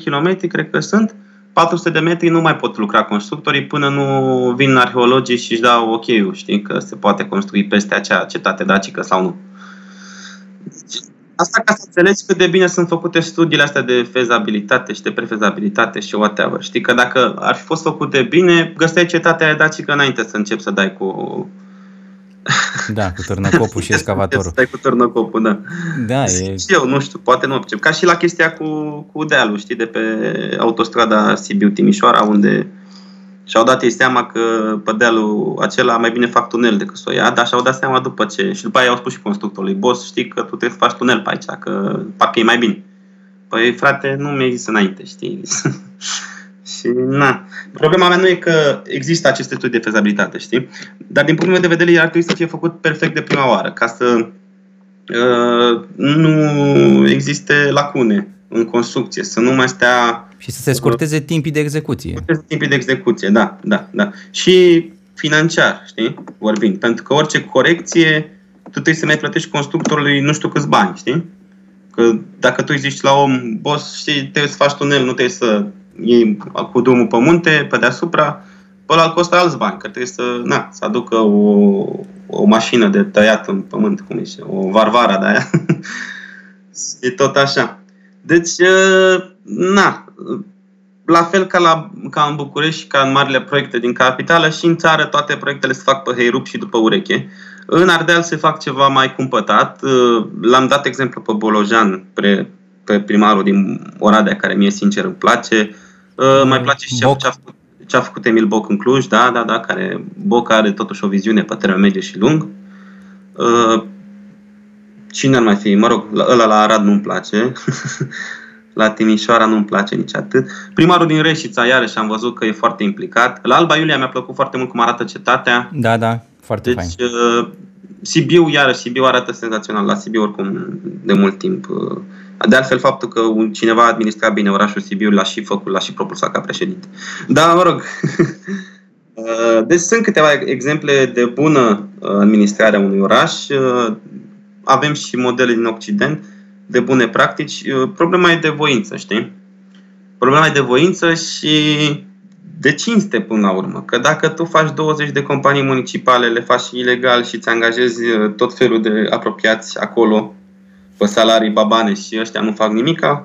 km, cred că sunt, 400 de metri nu mai pot lucra constructorii până nu vin arheologii și își dau ok știi, că se poate construi peste acea cetate dacică sau nu. Asta ca să înțelegi cât de bine sunt făcute studiile astea de fezabilitate și de prefezabilitate și whatever. Știi că dacă ar fi fost făcute bine, găseai cetatea aia dacică înainte să începi să dai cu... Da, cu târnăcopul și excavatorul. Să dai cu târnăcopul, da. Da, e... Și eu, nu știu, poate nu obțin. Ca și la chestia cu, cu dealul, știi, de pe autostrada Sibiu-Timișoara, unde și-au dat ei seama că pe dealul acela mai bine fac tunel decât să o ia, dar și-au dat seama după ce. Și după aia au spus și constructorului, boss, știi că tu trebuie să faci tunel pe aici, că parcă e mai bine. Păi, frate, nu mi-ai zis înainte, știi? Și na. Problema mea nu e că există aceste studii de fezabilitate, știi? Dar din punctul meu de vedere, el ar trebui să fie făcut perfect de prima oară, ca să uh, nu existe lacune în construcție, să nu mai stea... Și să se scurteze timpii de execuție. Scurteze timpii de execuție, da, da, da. Și financiar, știi, vorbind. Pentru că orice corecție, tu trebuie să mai plătești constructorului nu știu câți bani, știi? Că dacă tu îi zici la om, boss, știi, trebuie să faci tunel, nu trebuie să iei cu drumul pe munte, pe deasupra, pe ăla costă alți bani, că trebuie să, na, să aducă o, o mașină de tăiat în pământ, cum zice, o varvara de aia. e tot așa. Deci, na, la fel ca, la, ca în București și ca în marile proiecte din capitală și în țară toate proiectele se fac pe heirup și după ureche. În Ardeal se fac ceva mai cumpătat. L-am dat exemplu pe Bolojan, pre, pe primarul din Oradea, care mie sincer îmi place. Mai place și ce a, făcut, ce a făcut Emil Boc în Cluj, da, da, da, care Boc are totuși o viziune pe termen mediu și lung. Cine ar mai fi? Mă rog, ăla la Arad nu-mi place. La Timișoara nu-mi place nici atât. Primarul din Reșița, iarăși, am văzut că e foarte implicat. La Alba Iulia mi-a plăcut foarte mult cum arată cetatea. Da, da, foarte deci, fain. Uh, Sibiu, iarăși, Sibiu arată senzațional. La Sibiu, oricum, de mult timp. Uh, de altfel, faptul că un, cineva administra bine orașul Sibiu l-a și făcut, l-a și propulsat ca președinte. Da, mă rog. Uh, deci sunt câteva exemple de bună administrare a unui oraș. Avem și modele din Occident de bune practici. Problema e de voință, știi? Problema e de voință și de cinste până la urmă. Că dacă tu faci 20 de companii municipale, le faci ilegal și îți angajezi tot felul de apropiați acolo pe salarii babane și ăștia nu fac nimica,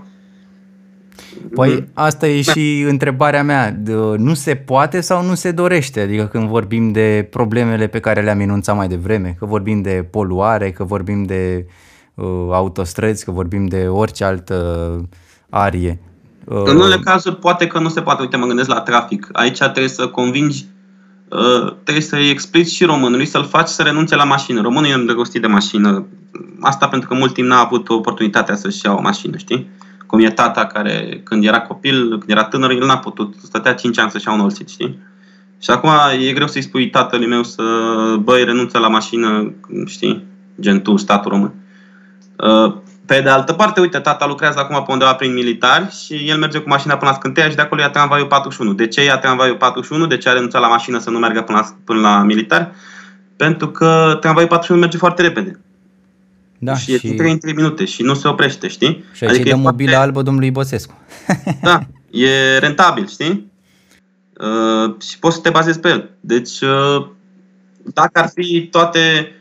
Păi asta e da. și întrebarea mea. Nu se poate sau nu se dorește? Adică când vorbim de problemele pe care le-am enunțat mai devreme, că vorbim de poluare, că vorbim de uh, autostrăzi, că vorbim de orice altă arie. Uh, în unele cazuri poate că nu se poate. Uite, mă gândesc la trafic. Aici trebuie să convingi, uh, trebuie să-i explici și românului să-l faci să renunțe la mașină. Românul e îndrăgostit de mașină. Asta pentru că mult timp n-a avut oportunitatea să-și ia o mașină, știi? Cum e tata care, când era copil, când era tânăr, el n-a putut. Stătea 5 ani să-și ia un olsit, știi? Și acum e greu să-i spui tatălui meu să, băi, renunță la mașină, știi? Gen tu, statul român. Uh, pe de altă parte, uite, tata lucrează acum pe undeva prin militari și el merge cu mașina până la scânteia și de acolo ia tramvaiul 41. De ce ia tramvaiul 41? De ce a renunțat la mașină să nu meargă până la, până la militari? Pentru că tramvaiul 41 merge foarte repede. Da, și, și... e 3 în 3 minute și nu se oprește, știi? Și aici adică dă mobilă foarte... albă domnului Băsescu. da, e rentabil, știi? Uh, și poți să te bazezi pe el. Deci, uh, dacă ar fi toate uh,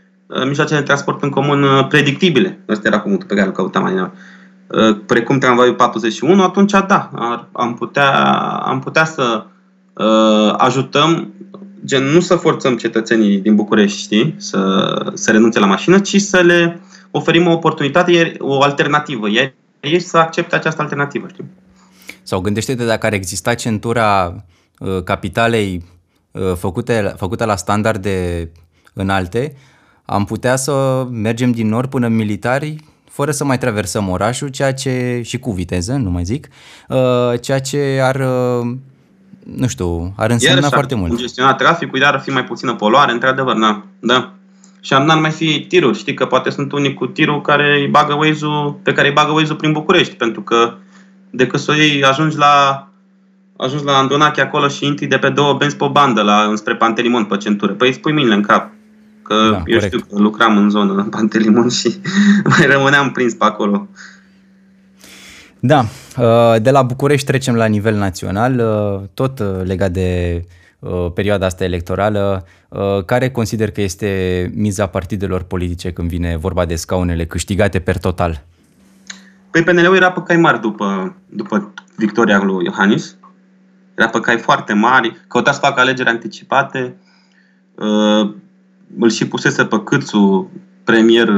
mijloacele de transport în comun uh, predictibile, ăsta era cuvântul pe care îl căutam mai înainte, uh, precum tramvaiul 41, atunci da, ar, am, putea, am putea să uh, ajutăm gen nu să forțăm cetățenii din București știi, să, să renunțe la mașină, ci să le oferim o oportunitate, o alternativă. Iar ei să accepte această alternativă, știi? Sau gândește-te dacă ar exista centura uh, capitalei uh, făcute, făcută la standarde înalte, am putea să mergem din nord până militari fără să mai traversăm orașul, ceea ce și cu viteză, nu mai zic, uh, ceea ce ar nu știu, ar însemna Iar foarte mult. gestiona traficul, iar ar fi mai puțină poluare, într-adevăr, da. da. Și n-ar mai fi tiruri. Știi că poate sunt unii cu tirul care îi bagă waze pe care îi bagă waze prin București, pentru că decât să o iei, ajungi la ajungi la Andonache acolo și intri de pe două benzi pe o bandă la, înspre Pantelimon pe centură. Păi îți pui mâinile în cap. Că da, eu corect. știu că lucram în zonă în Pantelimon și mai rămâneam prins pe acolo. Da, uh, de la București trecem la nivel național, uh, tot uh, legat de perioada asta electorală, care consider că este miza partidelor politice când vine vorba de scaunele câștigate per total? Păi PNL-ul era pe cai mari după, după victoria lui Iohannis. Era pe cai foarte mari, căuta să facă alegeri anticipate. Îl și pusese pe Câțu premier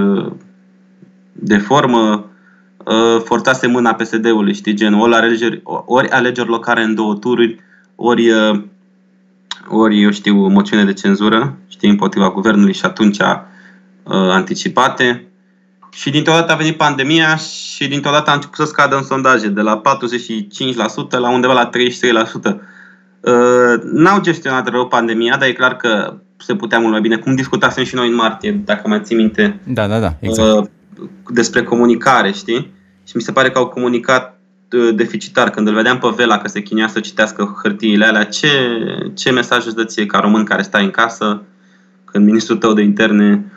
de formă, uh, forțase mâna PSD-ului, știi, gen, ori alegeri, ori alegeri locale în două tururi, ori, uh, ori eu știu, moțiune de cenzură, știi, împotriva guvernului și atunci uh, anticipate. Și dintr-o dată a venit pandemia și dintr-o dată a început să scadă în sondaje, de la 45% la undeva la 33%. Uh, n-au gestionat rău pandemia, dar e clar că se putea mult mai bine. Cum discutasem și noi în martie, dacă mai ții minte. Da, da, da, exact. Uh, despre comunicare, știi? Și mi se pare că au comunicat uh, deficitar. Când îl vedeam pe Vela că se chinuia să citească hârtiile alea, ce, ce mesaj îți dă ție ca român care stai în casă când ministrul tău de interne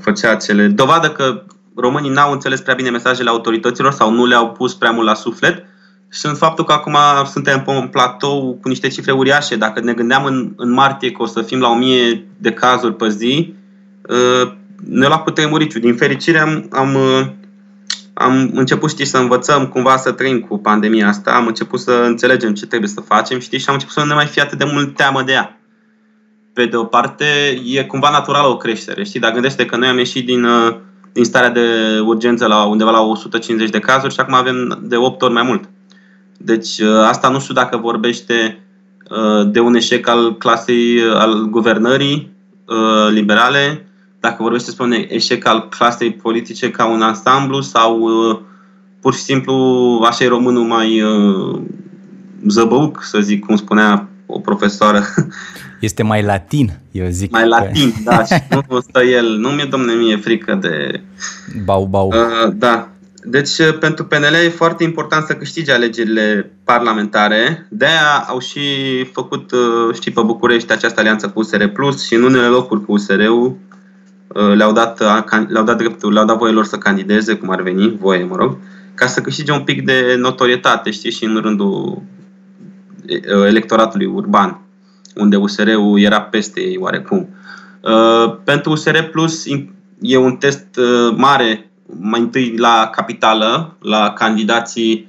făcea acele... Dovadă că românii n-au înțeles prea bine mesajele autorităților sau nu le-au pus prea mult la suflet sunt faptul că acum suntem pe un platou cu niște cifre uriașe. Dacă ne gândeam în, în martie că o să fim la 1000 de cazuri pe zi, uh, ne lua cu tremuriciu. Din fericire am, am, uh, am început, știi, să învățăm cumva să trăim cu pandemia asta, am început să înțelegem ce trebuie să facem, știi, și am început să nu ne mai fie atât de mult teamă de ea. Pe de o parte, e cumva naturală o creștere, știi, dar gândește că noi am ieșit din, uh, din starea de urgență la undeva la 150 de cazuri și acum avem de 8 ori mai mult. Deci uh, asta nu știu dacă vorbește uh, de un eșec al clasei, uh, al guvernării liberale, dacă vorbește despre un eșec al clasei politice ca un ansamblu sau pur și simplu așa e românul mai zăbăuc, să zic, cum spunea o profesoară. Este mai latin, eu zic. Mai latin, da, și nu stă el. Nu mi-e, domne, mie frică de... Bau, bau. Uh, da, deci, uh, pentru PNL e foarte important să câștige alegerile parlamentare. De-aia au și făcut, uh, știi, pe București această alianță cu USR Plus și în unele locuri cu USR-ul uh, le-au dat, le-au dat dreptul, le-au dat voie lor să candideze, cum ar veni, voie, mă rog, ca să câștige un pic de notorietate, știi, și în rândul electoratului urban, unde USR-ul era peste ei oarecum. Pentru USR Plus e un test mare mai întâi la capitală, la candidații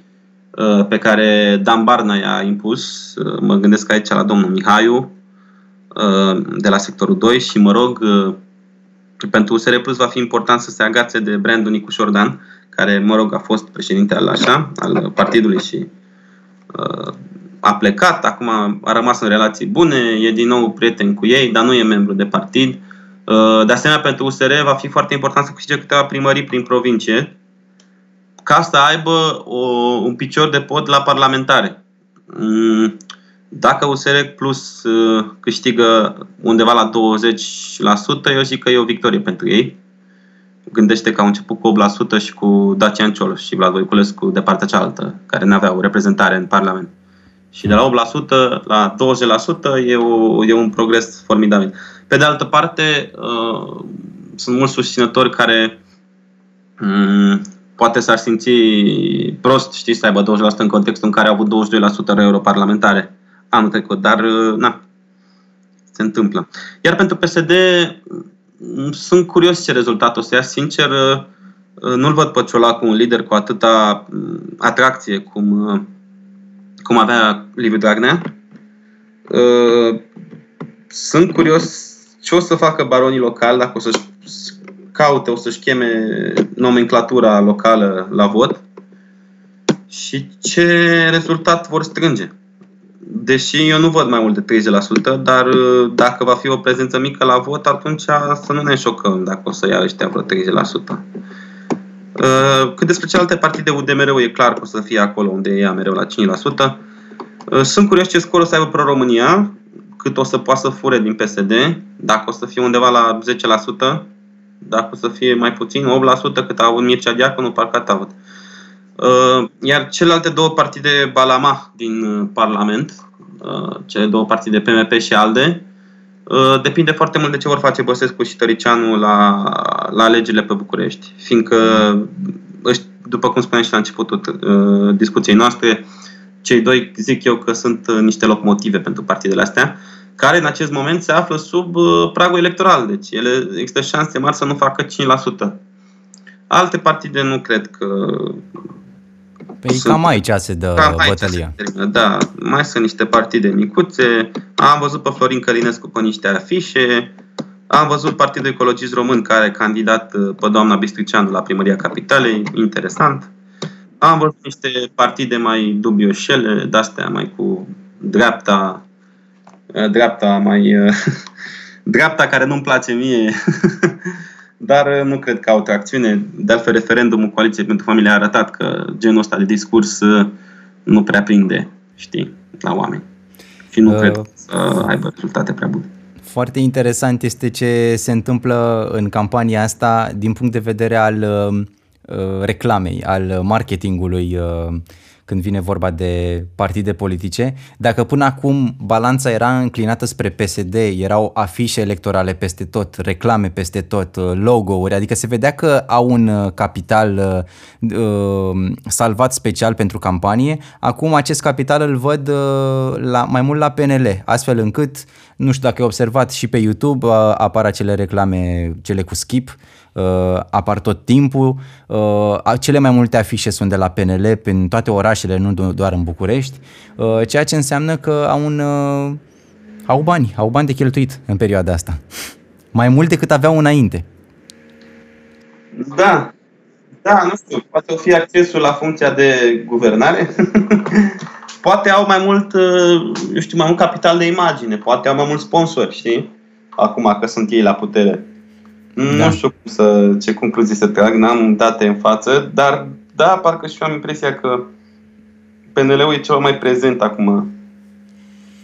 uh, pe care Dan Barna i-a impus. Uh, mă gândesc aici la domnul Mihaiu uh, de la sectorul 2 și mă rog pentru USR Plus va fi important să se agațe de brandul Nicu Șordan, care, mă rog, a fost președinte al, așa, al partidului și a plecat, acum a rămas în relații bune, e din nou prieten cu ei, dar nu e membru de partid. Uh, de asemenea, pentru USR va fi foarte important să câștige câteva primării prin provincie ca să aibă o, un picior de pod la parlamentare. Mm, dacă USR Plus uh, câștigă undeva la 20%, eu zic că e o victorie pentru ei. Gândește că au început cu 8% și cu Dacian Cioloș și Vlad Voiculescu de partea cealaltă, care nu aveau reprezentare în Parlament. Și de la 8% la 20% e, o, e un progres formidabil. Pe de altă parte, uh, sunt mulți susținători care um, poate s-ar simți prost, știți, să aibă 20% în contextul în care au avut 22% europarlamentare anul trecut, dar uh, na, se întâmplă. Iar pentru PSD mm, sunt curios ce rezultat o să ia. Sincer, uh, nu-l văd pe Ciolacu un lider cu atâta mm, atracție cum, uh, cum avea Liviu Dragnea. Sunt curios ce o să facă baronii locali dacă o să-și caute, o să-și cheme nomenclatura locală la vot și ce rezultat vor strânge. Deși eu nu văd mai mult de 30%, dar uh, dacă va fi o prezență mică la vot, atunci să nu ne șocăm dacă o să ia ăștia vreo 30%. Uh, cât despre celelalte partide, UDMR e clar că o să fie acolo unde e ea mereu la 5%. Uh, sunt curios ce scor o să aibă Pro-România cât o să poată să fure din PSD, dacă o să fie undeva la 10%, dacă o să fie mai puțin, 8%, cât a avut Mircea Diaconu, parcă a avut. Uh, iar celelalte două partide Balama din uh, Parlament, uh, cele două partide PMP și ALDE, depinde foarte mult de ce vor face Băsescu și Tăricianu la, la alegerile pe București. Fiindcă, după cum spuneam și la începutul discuției noastre, cei doi zic eu că sunt niște locomotive pentru partidele astea care în acest moment se află sub uh, pragul electoral. Deci ele există șanse mari să nu facă 5%. Alte partide nu cred că... Păi sunt... cam aici se dă cam bătălia. Se da, mai sunt niște partide micuțe. Am văzut pe Florin Călinescu pe niște afișe. Am văzut Partidul Ecologist Român care a candidat uh, pe doamna Bistricianu la primăria capitalei. Interesant. Am văzut niște partide mai dubioșele, de-astea mai cu dreapta Uh, dreapta mai uh, dreapta care nu-mi place mie dar nu cred că au tracțiune. De altfel, referendumul Coaliției pentru Familie a arătat că genul ăsta de discurs nu prea prinde, știi, la oameni. Și nu uh, cred să aibă rezultate prea bune. Foarte interesant este ce se întâmplă în campania asta din punct de vedere al uh, reclamei, al marketingului uh, când vine vorba de partide politice. Dacă până acum balanța era înclinată spre PSD, erau afișe electorale peste tot, reclame peste tot, uh, logo-uri, adică se vedea că au un uh, capital uh, uh, salvat special pentru campanie, acum acest capital îl văd uh, la, mai mult la PNL, astfel încât, nu știu dacă ai observat și pe YouTube, uh, apar acele reclame, cele cu skip, uh, apar tot timpul. Uh, cele mai multe afișe sunt de la PNL prin toate orașele, nu doar în București, uh, ceea ce înseamnă că au, un, uh, au bani, au bani de cheltuit în perioada asta. Mai mult decât aveau înainte. Da, da, nu știu, poate o fi accesul la funcția de guvernare. poate au mai mult, uh, eu știu, mai mult capital de imagine, poate au mai mult sponsori, știi? Acum că sunt ei la putere. Da. Nu știu cum să, ce concluzii să trag, n-am date în față, dar da, parcă și eu am impresia că PNL-ul e ceva mai prezent acum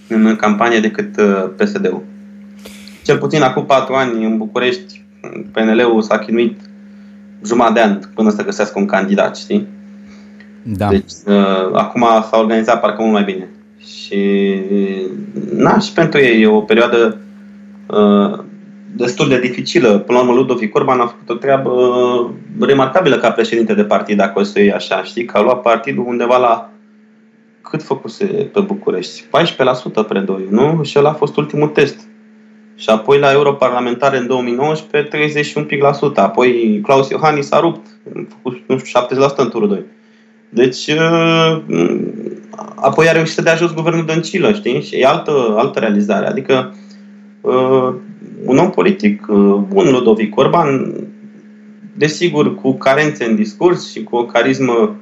în campanie decât uh, PSD-ul. Cel puțin acum patru ani în București, PNL-ul s-a chinuit jumătate de an până să găsească un candidat, știi? Da. Deci, uh, acum s-a organizat parcă mult mai bine. Și, na, și pentru ei e o perioadă uh, destul de dificilă. Până la urmă, Ludovic Orban a făcut o treabă remarcabilă ca președinte de partid, dacă o să iei așa, știi? Că a luat partidul undeva la cât făcuse pe București? 14% predoi, nu? Și ăla a fost ultimul test. Și apoi la europarlamentare în 2019, 31 pic la sută. Apoi Claus Iohannis a rupt, a făcut, nu știu, 70% în turul 2. Deci, uh, apoi a reușit să dea jos guvernul Dăncilă, știi? Și e altă, altă realizare. Adică, uh, un om politic uh, bun, Ludovic Orban, desigur cu carențe în discurs și cu o carismă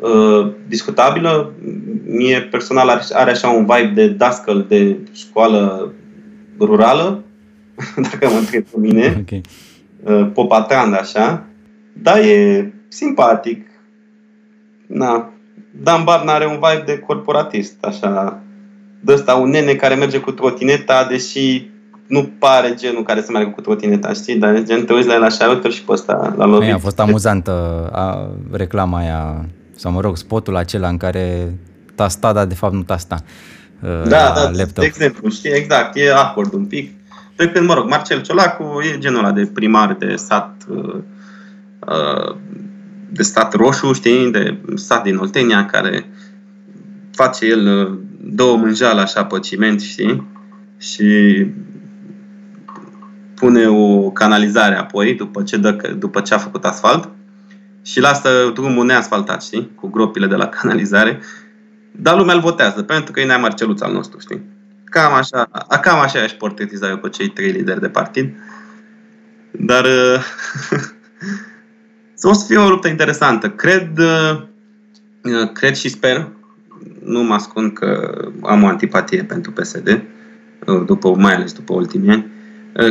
uh, discutabilă. Mie personal are, are așa un vibe de dascăl de școală rurală, dacă mă întreb pe mine, okay. uh, popatand așa, dar e simpatic. Na. Dan Barna are un vibe de corporatist, așa, de ăsta, un nene care merge cu trotineta, deși nu pare genul care să meargă cu trotineta, știi? Dar gen te uiți la el așa, uite și pe ăsta, la lovit. A fost amuzantă a, reclama aia, sau mă rog, spotul acela în care tasta, dar de fapt nu tasta. Uh, da, da, laptop. de exemplu, știi, exact, e acord un pic. Pe când, mă rog, Marcel Ciolacu e genul ăla de primar de sat uh, uh, de stat roșu, știi, de sat din Oltenia, care face el două mânjale așa pe ciment, știi? Și pune o canalizare apoi, după ce, dă, după ce a făcut asfalt, și lasă drumul neasfaltat, știi? Cu gropile de la canalizare. Dar lumea îl votează, pentru că e Nea Marceluț al nostru, știi? Cam așa, cam așa aș portretiza eu pe cei trei lideri de partid. Dar o să fie o luptă interesantă. Cred, uh, cred și sper, nu mă ascund că am o antipatie pentru PSD, uh, după, mai ales după ultimii ani, Eh,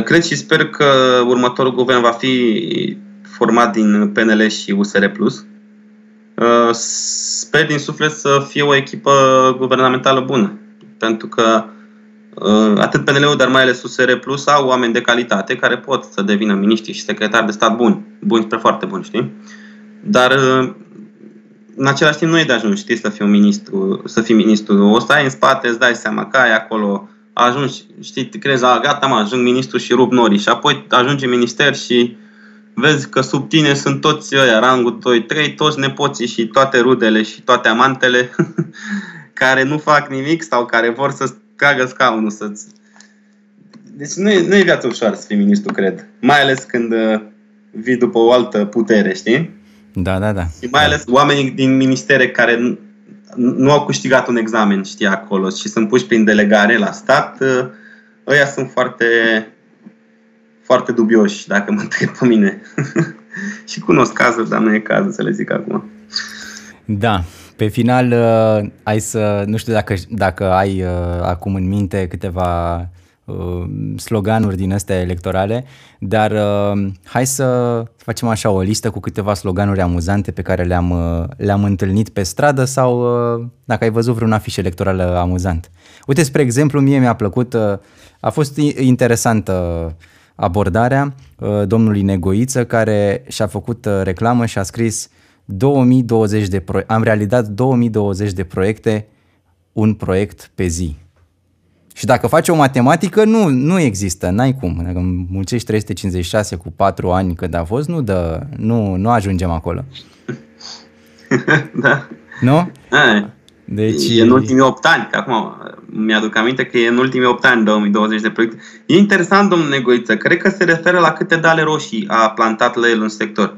cred și sper că următorul guvern va fi format din PNL și USR+. Eh, sper din suflet să fie o echipă guvernamentală bună, pentru că eh, atât PNL-ul, dar mai ales USR Plus au oameni de calitate care pot să devină miniștri și secretari de stat buni, buni spre foarte buni, știi? Dar în același timp nu e de ajuns, știi, să fii un ministru, să fii ministru. O să ai în spate, îți dai seama că ai acolo ajungi, știi, te crezi, a, gata, mă, ajung ministru și rup norii. Și apoi ajungi în minister și vezi că sub tine sunt toți ăia, rangul 2-3, toți nepoții și toate rudele și toate amantele care nu fac nimic sau care vor să tragă scaunul să-ți... Deci nu e, nu e viața ușoară să fii ministru, cred. Mai ales când uh, vii după o altă putere, știi? Da, da, da. Și mai ales oamenii din ministere care nu au câștigat un examen, știi, acolo și sunt puși prin delegare la stat, ă, ăia sunt foarte, foarte dubioși, dacă mă întreb pe mine. și cunosc cazuri, dar nu e cazul să le zic acum. Da, pe final ă, ai să, nu știu dacă, dacă ai ă, acum în minte câteva uh, sloganuri din astea electorale, dar uh, hai să facem așa o listă cu câteva sloganuri amuzante pe care le-am, uh, le-am întâlnit pe stradă sau uh, dacă ai văzut vreun afiș electoral amuzant. Uite, spre exemplu, mie mi-a plăcut, uh, a fost interesantă abordarea uh, domnului Negoiță care și-a făcut uh, reclamă și a scris 2020 de pro- am realizat 2020 de proiecte, un proiect pe zi. Și dacă faci o matematică, nu, nu există, n-ai cum. Dacă mulțești 356 cu 4 ani când a fost, nu, dă, nu, nu ajungem acolo. da. Nu? A, deci... E în ultimii 8 ani, că acum mi-aduc aminte că e în ultimii 8 ani, 2020 de proiect. E interesant, domnul Negoiță, cred că se referă la câte dale roșii a plantat la el în sector.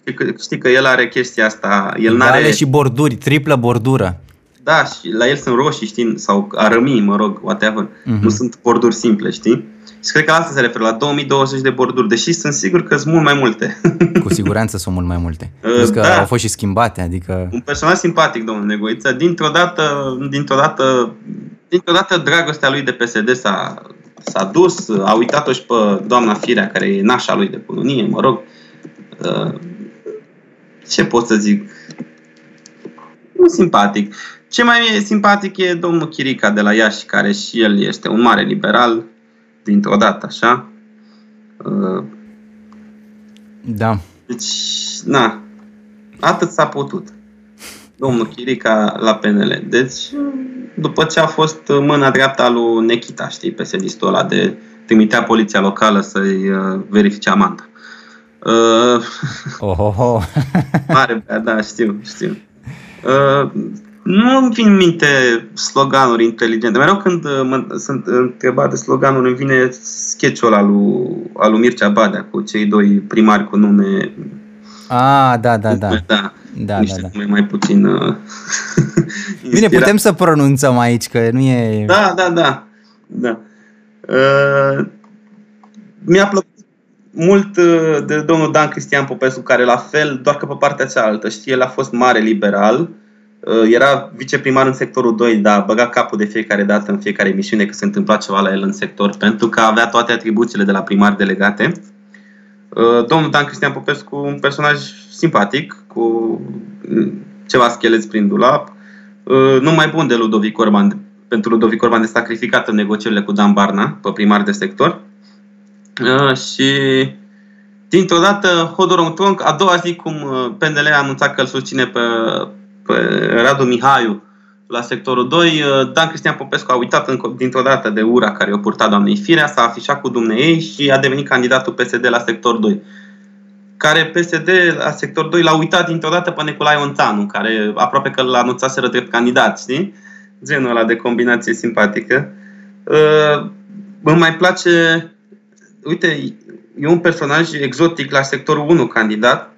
Știi că, știi că el are chestia asta. El dale n-are... și borduri, triplă bordură. Da, și la el sunt roșii, știi, sau arămii, mă rog, whatever. Uh-huh. Nu sunt borduri simple, știi? Și cred că asta se referă la 2020 de borduri, deși sunt sigur că sunt mult mai multe. Cu siguranță sunt mult mai multe. Uh, că da. au fost și schimbate, adică... Un personaj simpatic, domnul Negoiță. Dintr-o dată, dintr-o dată, dintr-o dată dragostea lui de PSD s-a, s-a dus, a uitat-o și pe doamna Firea, care e nașa lui de cununie, mă rog. Uh, ce pot să zic? Nu simpatic. Ce mai e simpatic e domnul Chirica de la Iași, care și el este un mare liberal, dintr-o dată, așa. Uh, da. Deci, na, atât s-a putut. Domnul Chirica la PNL. Deci, după ce a fost mâna dreapta lui Nechita, știi, psd ăla de trimitea poliția locală să-i uh, verifice amanta. Uh, oh, oh, oh. mare, da, știu, știu. Uh, nu îmi vin în minte sloganuri inteligente. Mereu când uh, mă, sunt întrebat de sloganuri, îmi vine sketch-ul ăla lui, al lui Mircea Badea cu cei doi primari cu nume... Ah, da, da, da. da. Da, niște da, da. nume mai puțin uh, Bine, putem să pronunțăm aici, că nu e... Da, da, da. da. Uh, mi-a plăcut mult uh, de domnul Dan Cristian Popescu, care la fel, doar că pe partea cealaltă, știi, el a fost mare liberal, Uh, era viceprimar în sectorul 2, dar băga capul de fiecare dată în fiecare emisiune că se întâmpla ceva la el în sector, pentru că avea toate atribuțiile de la primar delegate. Uh, domnul Dan Cristian Popescu, un personaj simpatic, cu mm, ceva scheleți prin dulap, uh, nu mai bun de Ludovic Orban, pentru Ludovic Orban de sacrificat în negocierile cu Dan Barna, pe primar de sector. Și dintr-o dată, Hodor Tronc, a doua zi cum PNL a anunțat că îl susține pe pe Radu Mihaiu la sectorul 2. Uh, Dan Cristian Popescu a uitat dintr-o dată de ura care o purta doamnei Firea, s-a afișat cu dumneei și a devenit candidatul PSD la sector 2 care PSD la sector 2 l-a uitat dintr-o dată pe Nicolae Ontanu, care aproape că l-a anunțat drept candidat, știi? Genul ăla de combinație simpatică. Uh, îmi mai place, uite, e un personaj exotic la sectorul 1 candidat, Uh,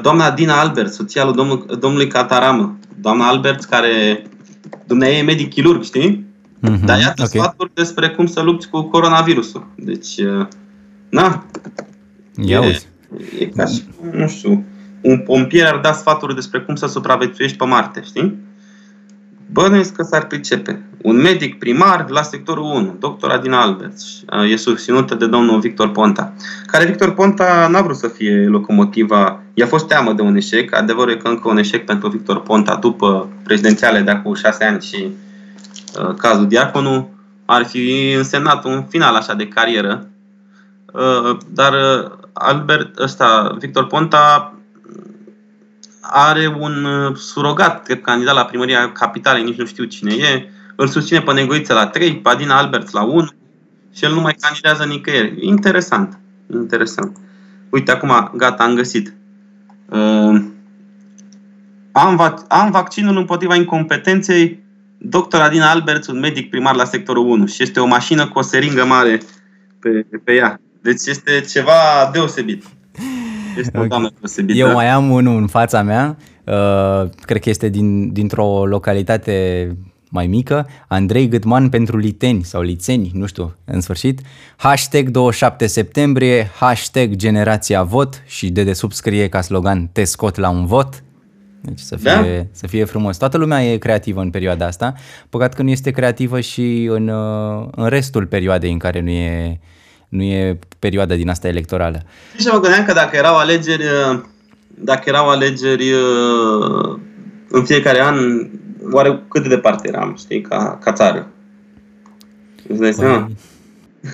doamna Dina Albert, soția lui domnul, domnului Cataramă. Doamna Albert, care dumneavoastră e medic chirurg, știi? Mm-hmm, Dar iată okay. sfaturi despre cum să lupți cu coronavirusul. Deci, uh, na. Ia e, e ca și, nu știu, un pompier ar da sfaturi despre cum să supraviețuiești pe Marte, știi? Bănuiesc că s-ar pricepe. Un medic primar la sectorul 1, doctor Adina Albert, e susținută de domnul Victor Ponta, care Victor Ponta n-a vrut să fie locomotiva, i-a fost teamă de un eșec, adevărul e că încă un eșec pentru Victor Ponta după prezidențiale de acum șase ani și uh, cazul Diaconu, ar fi însemnat un final așa de carieră, uh, dar uh, Albert, ăsta, Victor Ponta are un uh, surogat, cred, candidat la primăria capitalei, nici nu știu cine e, îl susține pe Negoiță la 3, Padina Alberts la 1 și el nu mai candidează nicăieri. Interesant. Interesant. Uite, acum, gata, am găsit. Uh, am, vac- am vaccinul împotriva incompetenței Dr. Adina Alberts, un medic primar la sectorul 1 și este o mașină cu o seringă mare pe, pe ea. Deci este ceva deosebit. Este o doamnă deosebită. Eu mai am unul în fața mea, uh, cred că este din, dintr-o localitate mai mică, Andrei Gâtman pentru liteni sau lițeni, nu știu, în sfârșit, hashtag 27 septembrie, hashtag generația vot și de desubt scrie ca slogan te scot la un vot. Deci să fie, da? să fie frumos. Toată lumea e creativă în perioada asta. Păcat că nu este creativă și în, uh, în restul perioadei în care nu e, nu e perioada din asta electorală. Și mă gândeam că dacă erau alegeri, uh, dacă erau alegeri uh, în fiecare an, oare cât de departe eram, știi, ca, ca țară? Îți dai seama? Păi...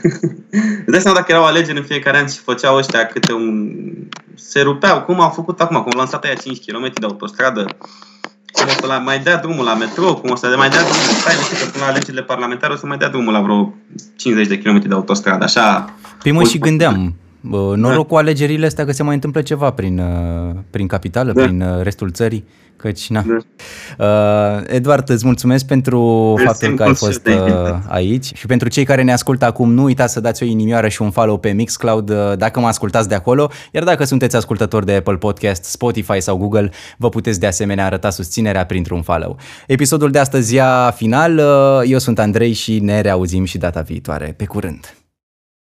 Îți dai seama dacă erau alegeri în fiecare an și făceau ăștia câte un... Se rupeau, cum au făcut acum, cum au lansat aia 5 km de autostradă, cum o să la, mai dea drumul la metro, cum o să le mai dea drumul, stai că până la alegerile parlamentare o să mai dea drumul la vreo 50 de km de autostradă, așa. Păi mă și gândeam, noroc da. cu alegerile astea că se mai întâmplă ceva prin, uh, prin capitală, da. prin uh, restul țării. Căci, na. Da. Uh, Eduard, îți mulțumesc pentru Mersi faptul că ai fost uh, aici și pentru cei care ne ascultă acum, nu uitați să dați o inimioară și un follow pe Mixcloud uh, dacă mă ascultați de acolo, iar dacă sunteți ascultători de Apple Podcast, Spotify sau Google, vă puteți de asemenea arăta susținerea printr-un follow. Episodul de astăzi ia final, uh, eu sunt Andrei și ne reauzim și data viitoare. Pe curând!